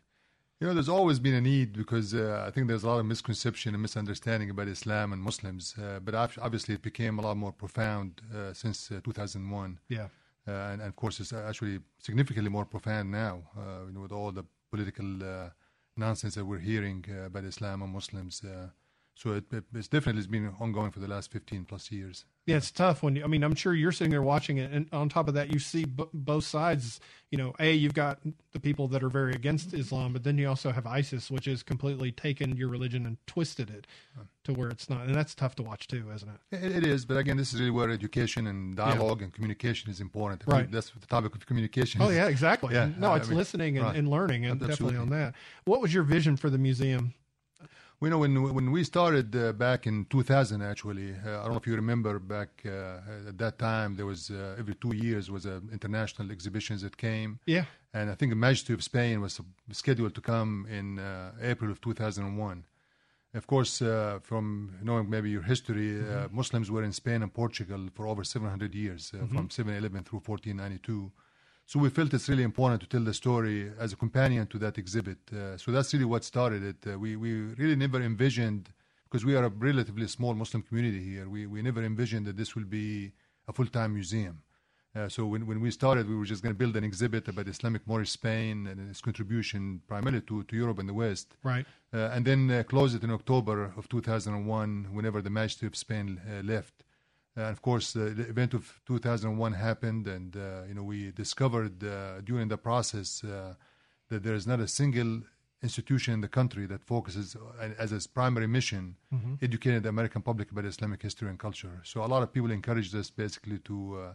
You know, there's always been a need because uh, I think there's a lot of misconception and misunderstanding about Islam and Muslims. Uh, but obviously, it became a lot more profound uh, since uh, 2001. Yeah. Uh, and, and, of course, it's actually significantly more profound now, uh, you know, with all the political nonsense that we're hearing about Islam and Muslims. So it, it, it's definitely been ongoing for the last 15 plus years. Yeah, it's tough when you, I mean, I'm sure you're sitting there watching it, and on top of that, you see b- both sides. You know, a you've got the people that are very against Islam, but then you also have ISIS, which has completely taken your religion and twisted it to where it's not, and that's tough to watch too, isn't it? It, it is, but again, this is really where education and dialogue yeah. and communication is important. Right, that's the topic of communication. Oh is. yeah, exactly. Yeah, no, it's I mean, listening and, right. and, learning, and Absolutely. definitely on that. What was your vision for the museum? We know when when we started uh, back in 2000, actually, uh, I don't know if you remember back uh, at that time, there was uh, every two years was uh, international exhibitions that came. Yeah. And I think the Majesty of Spain was scheduled to come in uh, April of 2001. Of course, from knowing maybe your history, mm-hmm. Muslims were in Spain and Portugal for over 700 years, mm-hmm. from 711 through 1492. So we felt it's really important to tell the story as a companion to that exhibit. Uh, so that's really what started it. Uh, we, we really never envisioned, because we are a relatively small Muslim community here, we, we never envisioned that this will be a full time museum. Uh, so when, when we started, we were just going to build an exhibit about Islamic Moorish Spain and its contribution primarily to, to Europe and the West. Right. Uh, and then uh, close it in October of 2001, whenever the Majesty of Spain uh, left. Uh, and of course, uh, the event of 2001 happened, and uh, you know we discovered during the process that there is not a single institution in the country that focuses as its primary mission mm-hmm. educating the American public about Islamic history and culture. So a lot of people encouraged us basically to uh,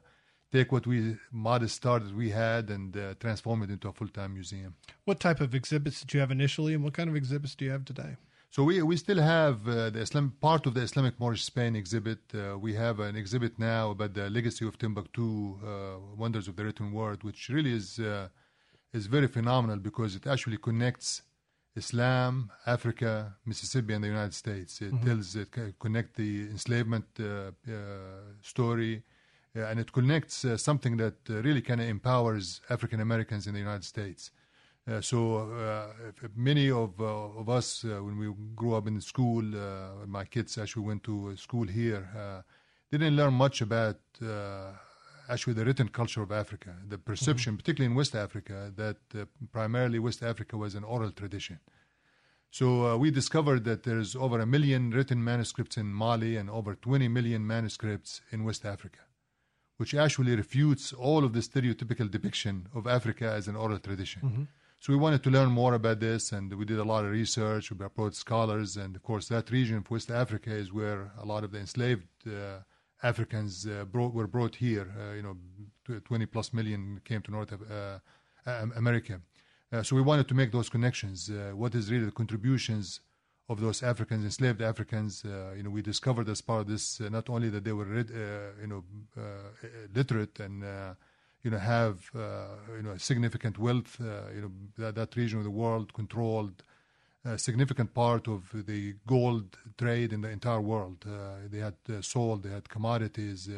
take what we modest start that we had and uh, transform it into a full time museum. What type of exhibits did you have initially, and what kind of exhibits do you have today? So we we still have uh, the Islam part of the Islamic Moorish Spain exhibit. Uh, we have an exhibit now about the legacy of Timbuktu, uh, wonders of the written word, which really is uh, is very phenomenal because it actually connects Islam, Africa, Mississippi, and the United States. It mm-hmm. tells it connect the enslavement uh, uh, story. and it connects something that really kind of empowers African Americans in the United States. Uh, so uh, many of uh, of us, uh, when we grew up in school, uh, my kids actually went to school here. Uh, didn't learn much about actually the written culture of Africa, the perception, mm-hmm. particularly in West Africa, that primarily West Africa was an oral tradition. So we discovered that there's over a million written manuscripts in Mali and over 20 million manuscripts in West Africa, which actually refutes all of the stereotypical depiction of Africa as an oral tradition. Mm-hmm. So we wanted to learn more about this, and we did a lot of research. We approached scholars, and of course, that region of West Africa is where a lot of the enslaved uh, Africans uh, brought, were brought here. Uh, you know, 20 plus million came to North uh, America. Uh, so we wanted to make those connections. Uh, what is really the contributions of those Africans, enslaved Africans? you know, we discovered as part of this not only that they were, you know, literate and you know, have uh, you know significant wealth. Uh, you know, that, that, region of the world controlled a significant part of the gold trade in the entire world. Uh, they had sold, they had commodities,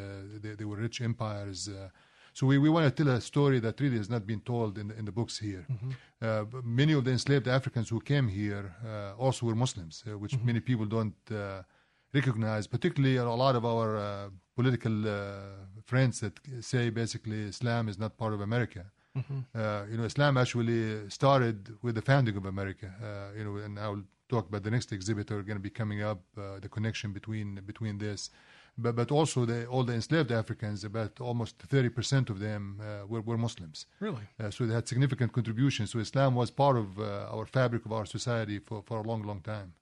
they, they, were rich empires. So we, we want to tell a story that really has not been told in the, in the books here. Mm-hmm. Uh, many of the enslaved Africans who came here uh, also were Muslims, uh, which mm-hmm. many people don't recognize, particularly a lot of our political friends that say basically Islam is not part of America. Mm-hmm. Uh, you know, Islam actually started with the founding of America. Uh, you know, and I'll talk about the next exhibit are going to be coming up. Uh, the connection between between this, but but also the, all the enslaved Africans, about almost thirty percent of them uh, were, were Muslims. Really? Uh, so they had significant contributions. So Islam was part of uh, our fabric of our society for, for a long, long time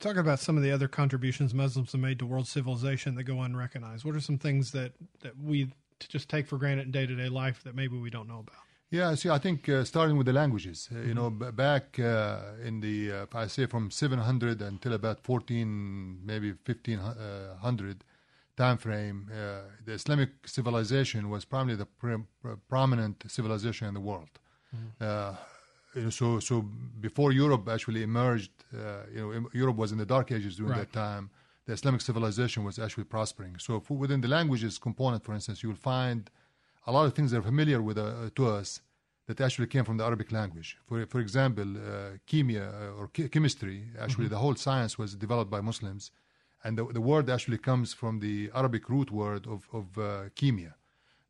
talk about some of the other contributions Muslims have made to world civilization that go unrecognized. What are some things that, that we just take for granted in day to day life that maybe we don't know about? Yeah, see, I think uh, starting with the languages, uh, you know, b- back uh, in the, uh, I say from 700 until about 14, maybe 1500 time frame, uh, the Islamic civilization was probably the pre- prominent civilization in the world. Mm-hmm you know, so so before Europe actually emerged, uh, you know, Europe was in the Dark Ages during right. that time. The Islamic civilization was actually prospering. So for, within the languages component, for instance, you will find a lot of things that are familiar with uh, to us that actually came from the Arabic language. For, for example, uh, chemia uh, or chemistry, actually, mm-hmm. the whole science was developed by Muslims. And the, the word actually comes from the Arabic root word of, of uh, chemia,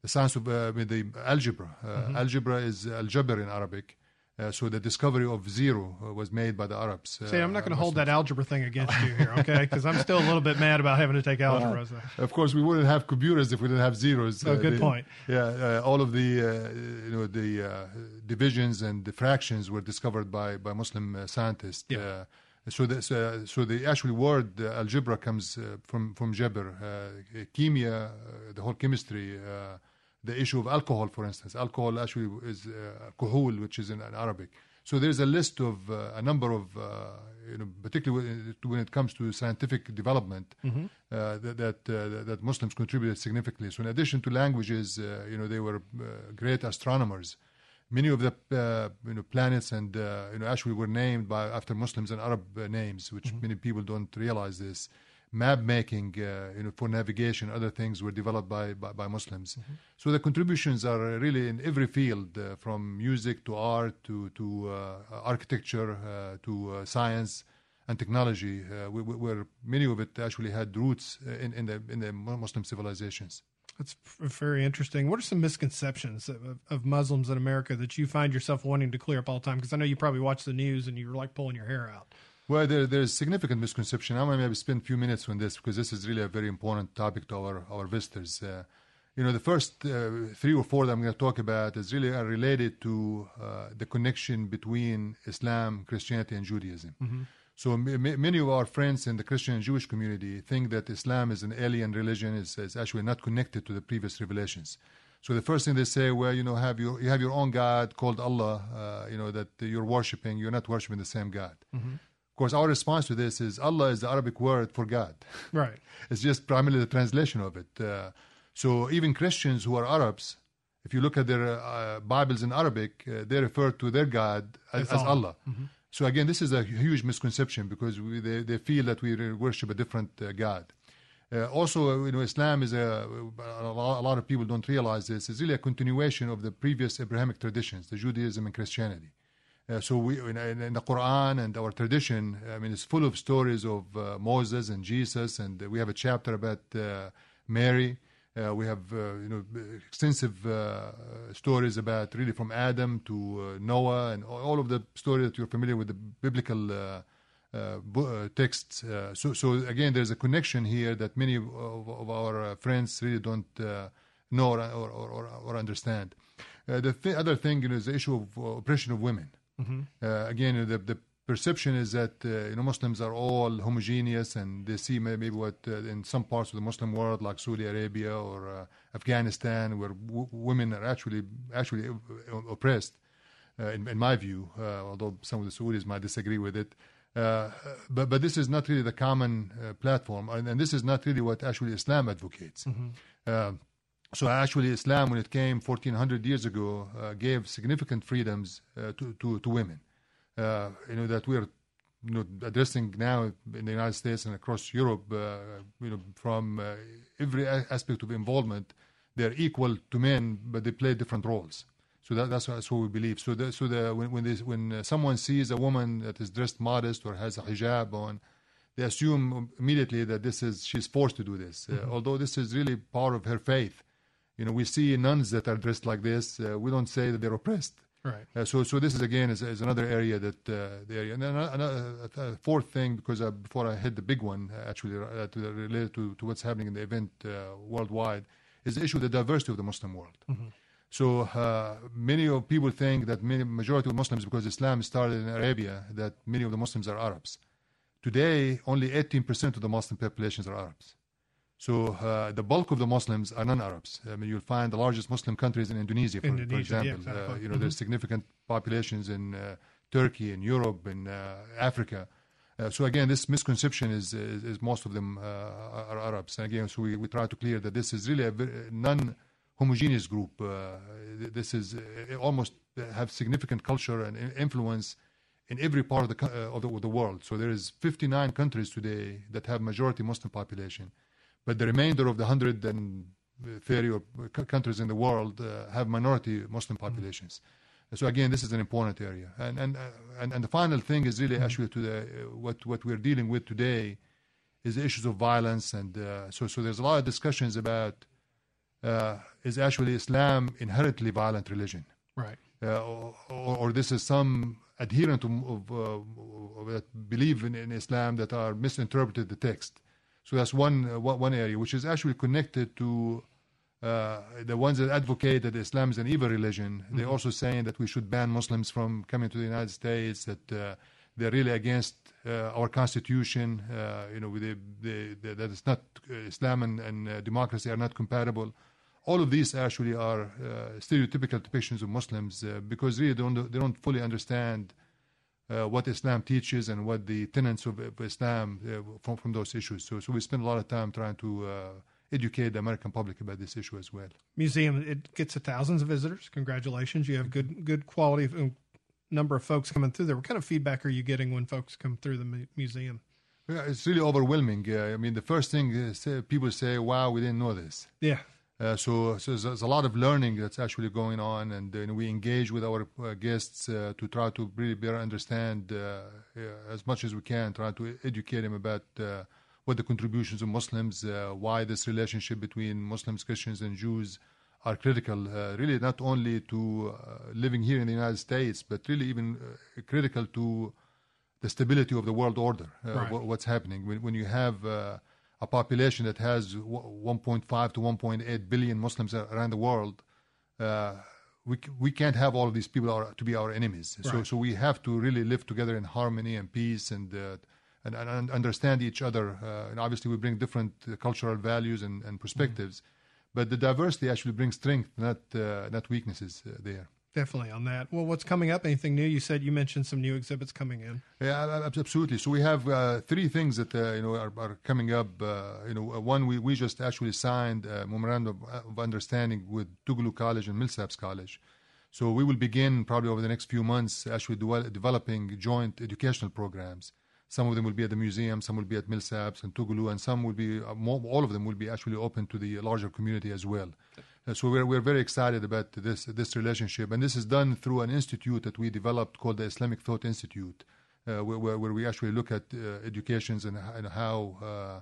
the science of uh, the algebra. Uh, mm-hmm. Algebra is al-jabr in Arabic. Uh, so the discovery of zero uh, was made by the Arabs. Uh, See, I'm not going to hold that algebra thing against you here, okay? Because I'm still a little bit mad about having to take algebra. So. Of course, we wouldn't have computers if we didn't have zeros. Oh, good point. Yeah, uh, all of the uh, you know the divisions and the fractions were discovered by by Muslim scientists. Yeah. so the so, so the actual word algebra comes from from jabr, chemia, the whole chemistry the issue of alcohol, for instance. Alcohol actually is uh, kuhul, which is in, in, Arabic. So there's a list of uh, a number of, uh, you know, particularly when it comes to scientific development, mm-hmm. uh, that that, uh, that, Muslims contributed significantly. So in addition to languages, uh, you know, they were great astronomers. Many of the you know planets and you know actually were named by after Muslims and Arab names, which mm-hmm. many people don't realize this map making, uh, you know, for navigation, other things were developed by by, by Muslims. Mm-hmm. So the contributions are really in every field, uh, from music to art to to uh, architecture uh, to uh, science and technology, uh, where many of it actually had roots in, in the in the Muslim civilizations. That's very interesting. What are some misconceptions of, of, Muslims in America that you find yourself wanting to clear up all the time? Because I know you probably watch the news and you're like pulling your hair out. Well, there, there's significant misconception. I'm going to maybe spend a few minutes on this because this is really a very important topic to our, our visitors. Uh, you know, the first uh, three or four that I'm going to talk about is really are related to uh, the connection between Islam, Christianity, and Judaism. Mm-hmm. So m- many of our friends in the Christian and Jewish community think that Islam is an alien religion, is, is actually not connected to the previous revelations. So the first thing they say, well, you know, have your, you have your own God called Allah, uh, you know, that you're worshiping. You're not worshiping the same God. Mm-hmm. Of course, our response to this is Allah is the Arabic word for God. Right. it's just primarily the translation of it. Uh, so even Christians who are Arabs, if you look at their uh, Bibles in Arabic, uh, they refer to their God as, as Allah. Mm-hmm. So again, this is a huge misconception because we, they, they feel that we worship a different uh, God. Uh, also, you know, Islam is a, a lot of people don't realize this, is really a continuation of the previous Abrahamic traditions, the Judaism and Christianity. Uh, so we in, in, the Quran and our tradition, I mean, it's full of stories of uh, Moses and Jesus, and we have a chapter about uh, Mary. Uh, we have uh, you know extensive uh, stories about really from Adam to Noah and all of the stories that you're familiar with the biblical texts. so, so again, there's a connection here that many of, of our friends really don't know or, or, or, or understand. the th- other thing you know, is the issue of oppression of women. Mm-hmm. Uh, again, the, the perception is that uh, you know Muslims are all homogeneous, and they see maybe what uh, in some parts of the Muslim world, like Saudi Arabia or uh, Afghanistan, where w- women are actually actually oppressed. Uh, in, in, my view, uh, although some of the Saudis might disagree with it, but but this is not really the common platform, and, and, this is not really what actually Islam advocates. Mm-hmm. So actually, Islam, when it came 1400 years ago, uh, gave significant freedoms uh, to, to, to women. Uh, you know that we're you know, addressing now in the United States and across Europe. Uh, you know, from uh, every aspect of involvement, they're equal to men, but they play different roles. So that, that's, that's what we believe. So, the, so the, when when, they, when uh, someone sees a woman that is dressed modest or has a hijab on, they assume immediately that this is she's forced to do this, mm-hmm. although this is really part of her faith you know, we see nuns that are dressed like this. Uh, we don't say that they're oppressed. Right. Uh, so, so this is again is, is another area that uh, the area, and then another, a fourth thing because uh, before I hit the big one, uh, actually uh, to, related to, to what's happening in the event uh, worldwide, is the issue of the diversity of the Muslim world. Mm-hmm. So many of people think that many majority of Muslims, because Islam started in Arabia, that many of the Muslims are Arabs. Today, only 18% of the Muslim populations are Arabs. So uh, the bulk of the Muslims are non-Arabs. I mean, you'll find the largest Muslim countries in Indonesia, for, Indonesia, for example. Yeah, exactly. uh, you know, mm-hmm. there's significant populations in uh, Turkey, in Europe, in uh, Africa. Uh, so again, this misconception is, is, is most of them uh, are Arabs. And again, so we, we try to clear that this is really a non-homogeneous group. this is almost have significant culture and influence in every part of the, of the, of the world. So there is 59 countries today that have majority Muslim population but the remainder of the 130 or countries in the world uh, have minority Muslim populations. So again, this is an important area. And and uh, and, and the final thing is really actually to the uh, what what we're dealing with today is the issues of violence, and uh, so so there's a lot of discussions about uh, is actually Islam inherently violent religion, right? Uh, or, or, this is some adherent of, of, of that believe in, in, Islam that are misinterpreted the text. So that's one one area which is actually connected to uh, the ones that advocate that Islam is an evil religion, mm-hmm. they're also saying that we should ban Muslims from coming to the United States, that uh, they're really against uh, our constitution, uh, you know, they, they, they, that it's not, uh, Islam and, and uh, democracy are not compatible. All of these actually are stereotypical depictions of Muslims because really they don't, they don't fully understand what Islam teaches and what the tenets of, of Islam from, from those issues. So, so we spend a lot of time trying to educate the American public about this issue as well. Museum it gets thousands of visitors. Congratulations, you have good good quality of, um, number of folks coming through there. What kind of feedback are you getting when folks come through the mu- museum? Yeah, it's really overwhelming. Uh, I mean, the first thing is, uh, people say, "Wow, we didn't know this." Yeah. Uh, so, so there's, a lot of learning that's actually going on, and we engage with our uh, guests uh, to try to really better understand as much as we can, try to educate them about what the contributions of Muslims, uh, why this relationship between Muslims, Christians, and Jews are critical, uh, really not only to uh, living here in the United States, but really even critical to the stability of the world order, right. what's happening. When, when you have a population that has 1.5 to 1.8 billion Muslims around the world, uh, we we can't have all of these people are, to be our enemies. Right. So so we have to really live together in harmony and peace and uh, and, and understand each other. Uh, and obviously, we bring different uh, cultural values and, and perspectives, mm-hmm. but the diversity actually brings strength, not uh, not weaknesses there. Definitely on that. Well, what's coming up? Anything new? You said you mentioned some new exhibits coming in. Yeah, absolutely. So we have uh, three things that uh, you know are, are coming up. Uh, you know, one we, we just actually signed a memorandum of understanding with Tougaloo College and Millsaps College. So we will begin probably over the next few months actually de- developing joint educational programs some of them will be at the museum, some will be at Millsaps and Tougaloo, and some will be, uh, more, all of them will be actually open to the larger community as well. Uh, so we're, we're very excited about this, this relationship. And this is done through an institute that we developed called the Islamic Thought Institute, uh, where, where, we actually look at uh, educations and, and how uh,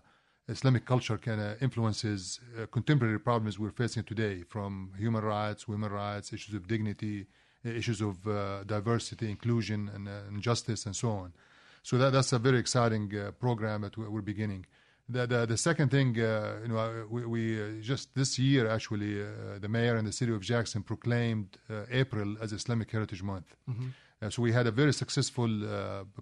Islamic culture kind of influences uh, contemporary problems we're facing today, from human rights, women rights, issues of dignity, issues of diversity, inclusion, and, and justice, and so on. So that, that's a very exciting uh, program that we're beginning. The, the, the second thing, uh, you know, uh, we, we uh, just this year actually, uh, the mayor and the city of Jackson proclaimed uh, April as Islamic Heritage Month. Mm-hmm. so we had a very successful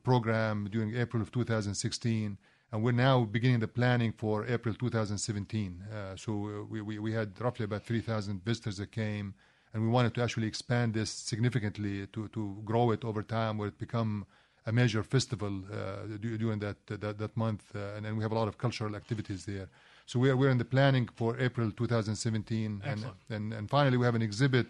program during April of 2016 and we're now beginning the planning for April 2017. Uh, so we, we, we, had roughly about 3,000 visitors that came, and we wanted to actually expand this significantly to, to grow it over time, where it become a major festival uh, during that, that, that month, uh, and then we have a lot of cultural activities there. So we are we're in the planning for April 2017, and, and and finally we have an exhibit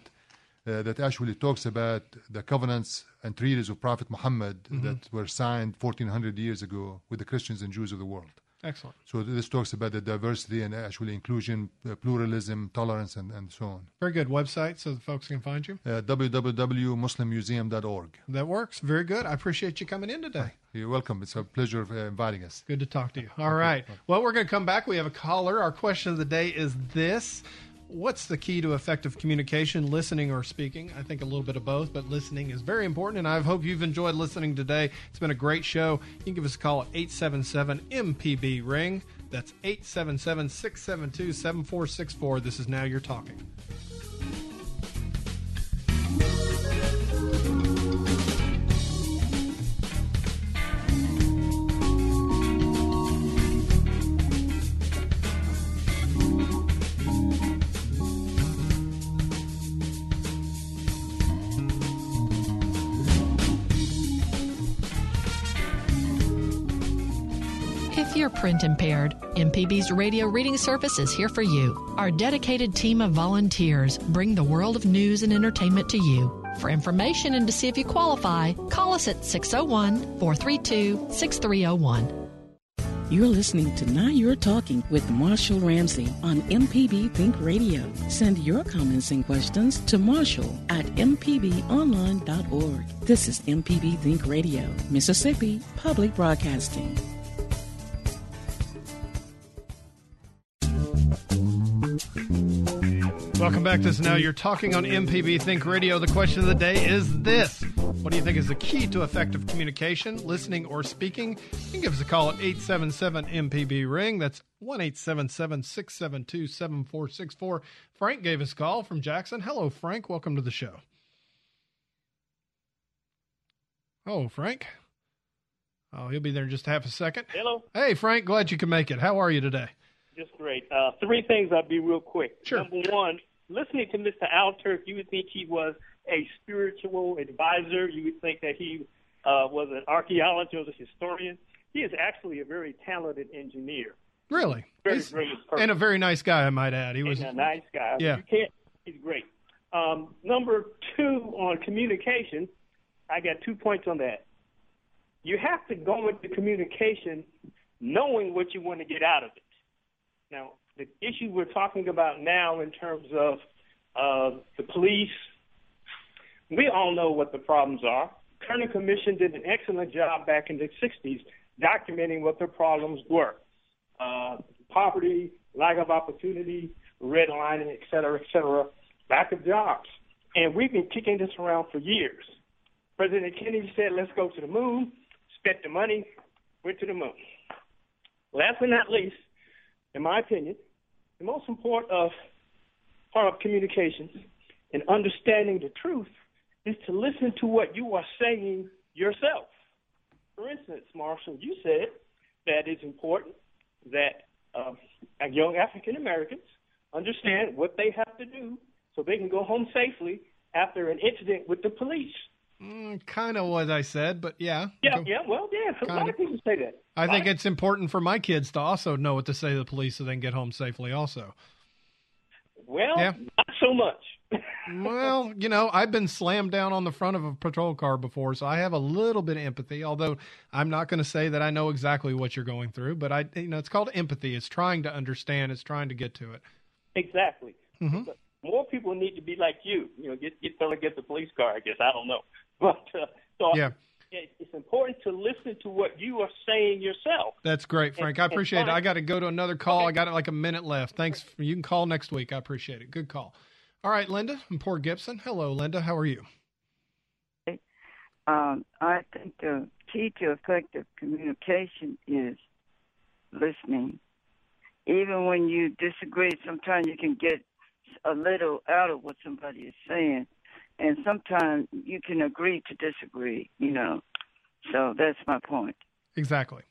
uh, that actually talks about the covenants and treaties of Prophet Muhammad mm-hmm. that were signed 1400 years ago with the Christians and Jews of the world. Excellent. So this talks about the diversity and actually inclusion, uh, pluralism, tolerance, and, and so on. Very good. Website so the folks can find you? Uh, www.muslimmuseum.org. That works. Very good. I appreciate you coming in today. You're welcome. It's a pleasure uh, inviting us. Good to talk to you. All right. Well, we're going to come back. We have a caller. Our question of the day is this what's the key to effective communication, listening or speaking? I think a little bit of both, but listening is very important. And I hope you've enjoyed listening today. It's been a great show. You can give us a call at 877 MPB Ring. That's 877 672 7464. This is Now You're Talking. You're print impaired, MPB's radio reading service is here for you. Our dedicated team of volunteers bring the world of news and entertainment to you. For information and to see if you qualify, call us at 601 432 6301. You're listening to Now You're Talking with Marshall Ramsey on MPB Think Radio. Send your comments and questions to Marshall at MPBOnline.org. This is MPB Think Radio, Mississippi Public Broadcasting. Welcome back. To this is Now You're Talking on MPB Think Radio. The question of the day is this What do you think is the key to effective communication, listening, or speaking? You can give us a call at 877 MPB Ring. That's 1 877 672 7464. Frank gave us a call from Jackson. Hello, Frank. Welcome to the show. Oh, Frank. Oh, he'll be there in just half a second. Hello. Hey, Frank. Glad you could make it. How are you today? Just great. Uh, three things I'll be real quick. Sure. Number one, listening to Mr. Al Turk, you would think he was a spiritual advisor. You would think that he uh, was an archaeologist, or a historian. He is actually a very talented engineer. Really? Very brilliant person. and a very nice guy, I might add. He was And a nice guy. Yeah. You can't. He's great. Um, number two on communication, I got two points on that. You have to go into communication knowing what you want to get out of it. Now, the issue we're talking about now in terms of uh, the police, we all know what the problems are. Kerner Commission did an excellent job back in the 60s documenting what the problems were. Uh, poverty, lack of opportunity, redlining, et cetera, et cetera, lack of jobs. And we've been kicking this around for years. President Kennedy said, let's go to the moon, spent the money, went to the moon. Last but not least, in my opinion, the most important of part of communications and understanding the truth is to listen to what you are saying yourself. For instance, Marshall, you said that it's important that uh, young African Americans understand what they have to do so they can go home safely after an incident with the police. Mm, kind of what I said, but yeah. Yeah, Okay. yeah, well, yeah, a lot Kinda. people say that. I think it's important for my kids to also know what to say to the police so they can get home safely, also. Well, Yeah. not so much. well, you know, I've been slammed down on the front of a patrol car before, so I have a little bit of empathy. Although I'm not going to say that I know exactly what you're going through, but I, you know, it's called empathy. It's trying to understand. It's trying to get to it. Exactly. Mhm. More people need to be like you. You know, get get get the police car. I guess I don't know, but uh, so Yeah. it, it's important to listen to what you are saying yourself. That's great, Frank. I And- and appreciate it. I got to go to another call. I got like a minute left. Thanks. For, you can call next week. I appreciate it. Good call. All right, Linda from Port Gibson. Hello, Linda. How are you? Um, I think the key to effective communication is listening. Even when you disagree, sometimes you can get a little out of what somebody is saying, and sometimes you can agree to disagree. You know, so that's my point. Exactly.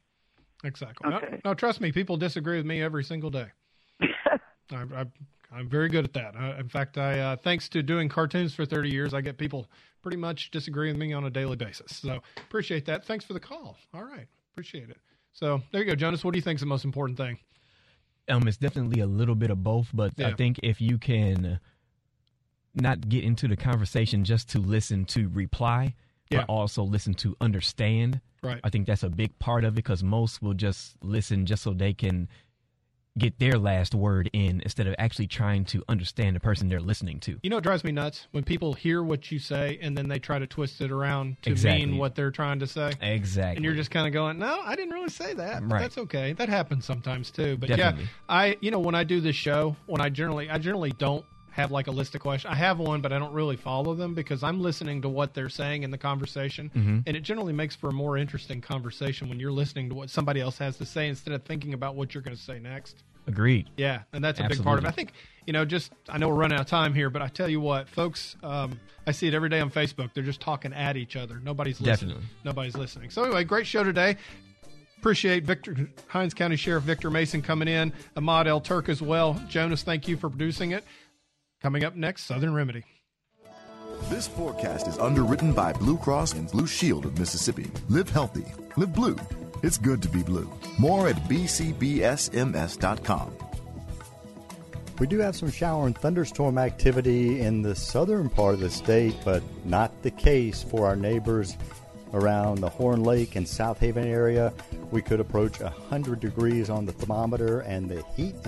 Exactly. Okay. No, no, trust me. People disagree with me every single day. I, I, I'm very good at that. I, in fact, I uh, thanks to doing cartoons for 30 years, I get people pretty much disagreeing with me on a daily basis. So appreciate that. Thanks for the call. All right, appreciate it. So there you go, Jonas. What do you think is the most important thing? Um, it's definitely a little bit of both, but I think if you can not get into the conversation just to listen to reply, Yeah. but also listen to understand. Right. I think that's a big part of it because most will just listen just so they can get their last word in instead of actually trying to understand the person they're listening to. You know, it drives me nuts when people hear what you say and then they try to twist it around to Exactly. mean what they're trying to say. Exactly. And you're just kind of going, no, I didn't really say that. Right. That's okay. That happens sometimes too. But Definitely. yeah, I, you know, when I do this show, when I generally, I generally don't have like a list of questions. I have one, but I don't really follow them because I'm listening to what they're saying in the conversation. Mhm. And it generally makes for a more interesting conversation when you're listening to what somebody else has to say instead of thinking about what you're going to say next. Agreed. Yeah, and that's a big part of it. I think, you know, just I know we're running out of time here, but I tell you what, folks, um, I see it every day on Facebook. They're just talking at each other. Nobody's listening. Definitely. Nobody's listening. So anyway, great show today. Appreciate Victor Hinds County Sheriff Victor Mason coming in, Emad Al-Turk as well. Jonas, thank you for producing it. Coming up next, Southern Remedy. This forecast is underwritten by Blue Cross and Blue Shield of Mississippi. Live healthy. Live blue. It's good to be blue. More at bcbsms.com. We do have some shower and thunderstorm activity in the southern part of the state, but not the case for our neighbors around the Horn Lake and South Haven area. We could approach 100 degrees on the thermometer, and the heat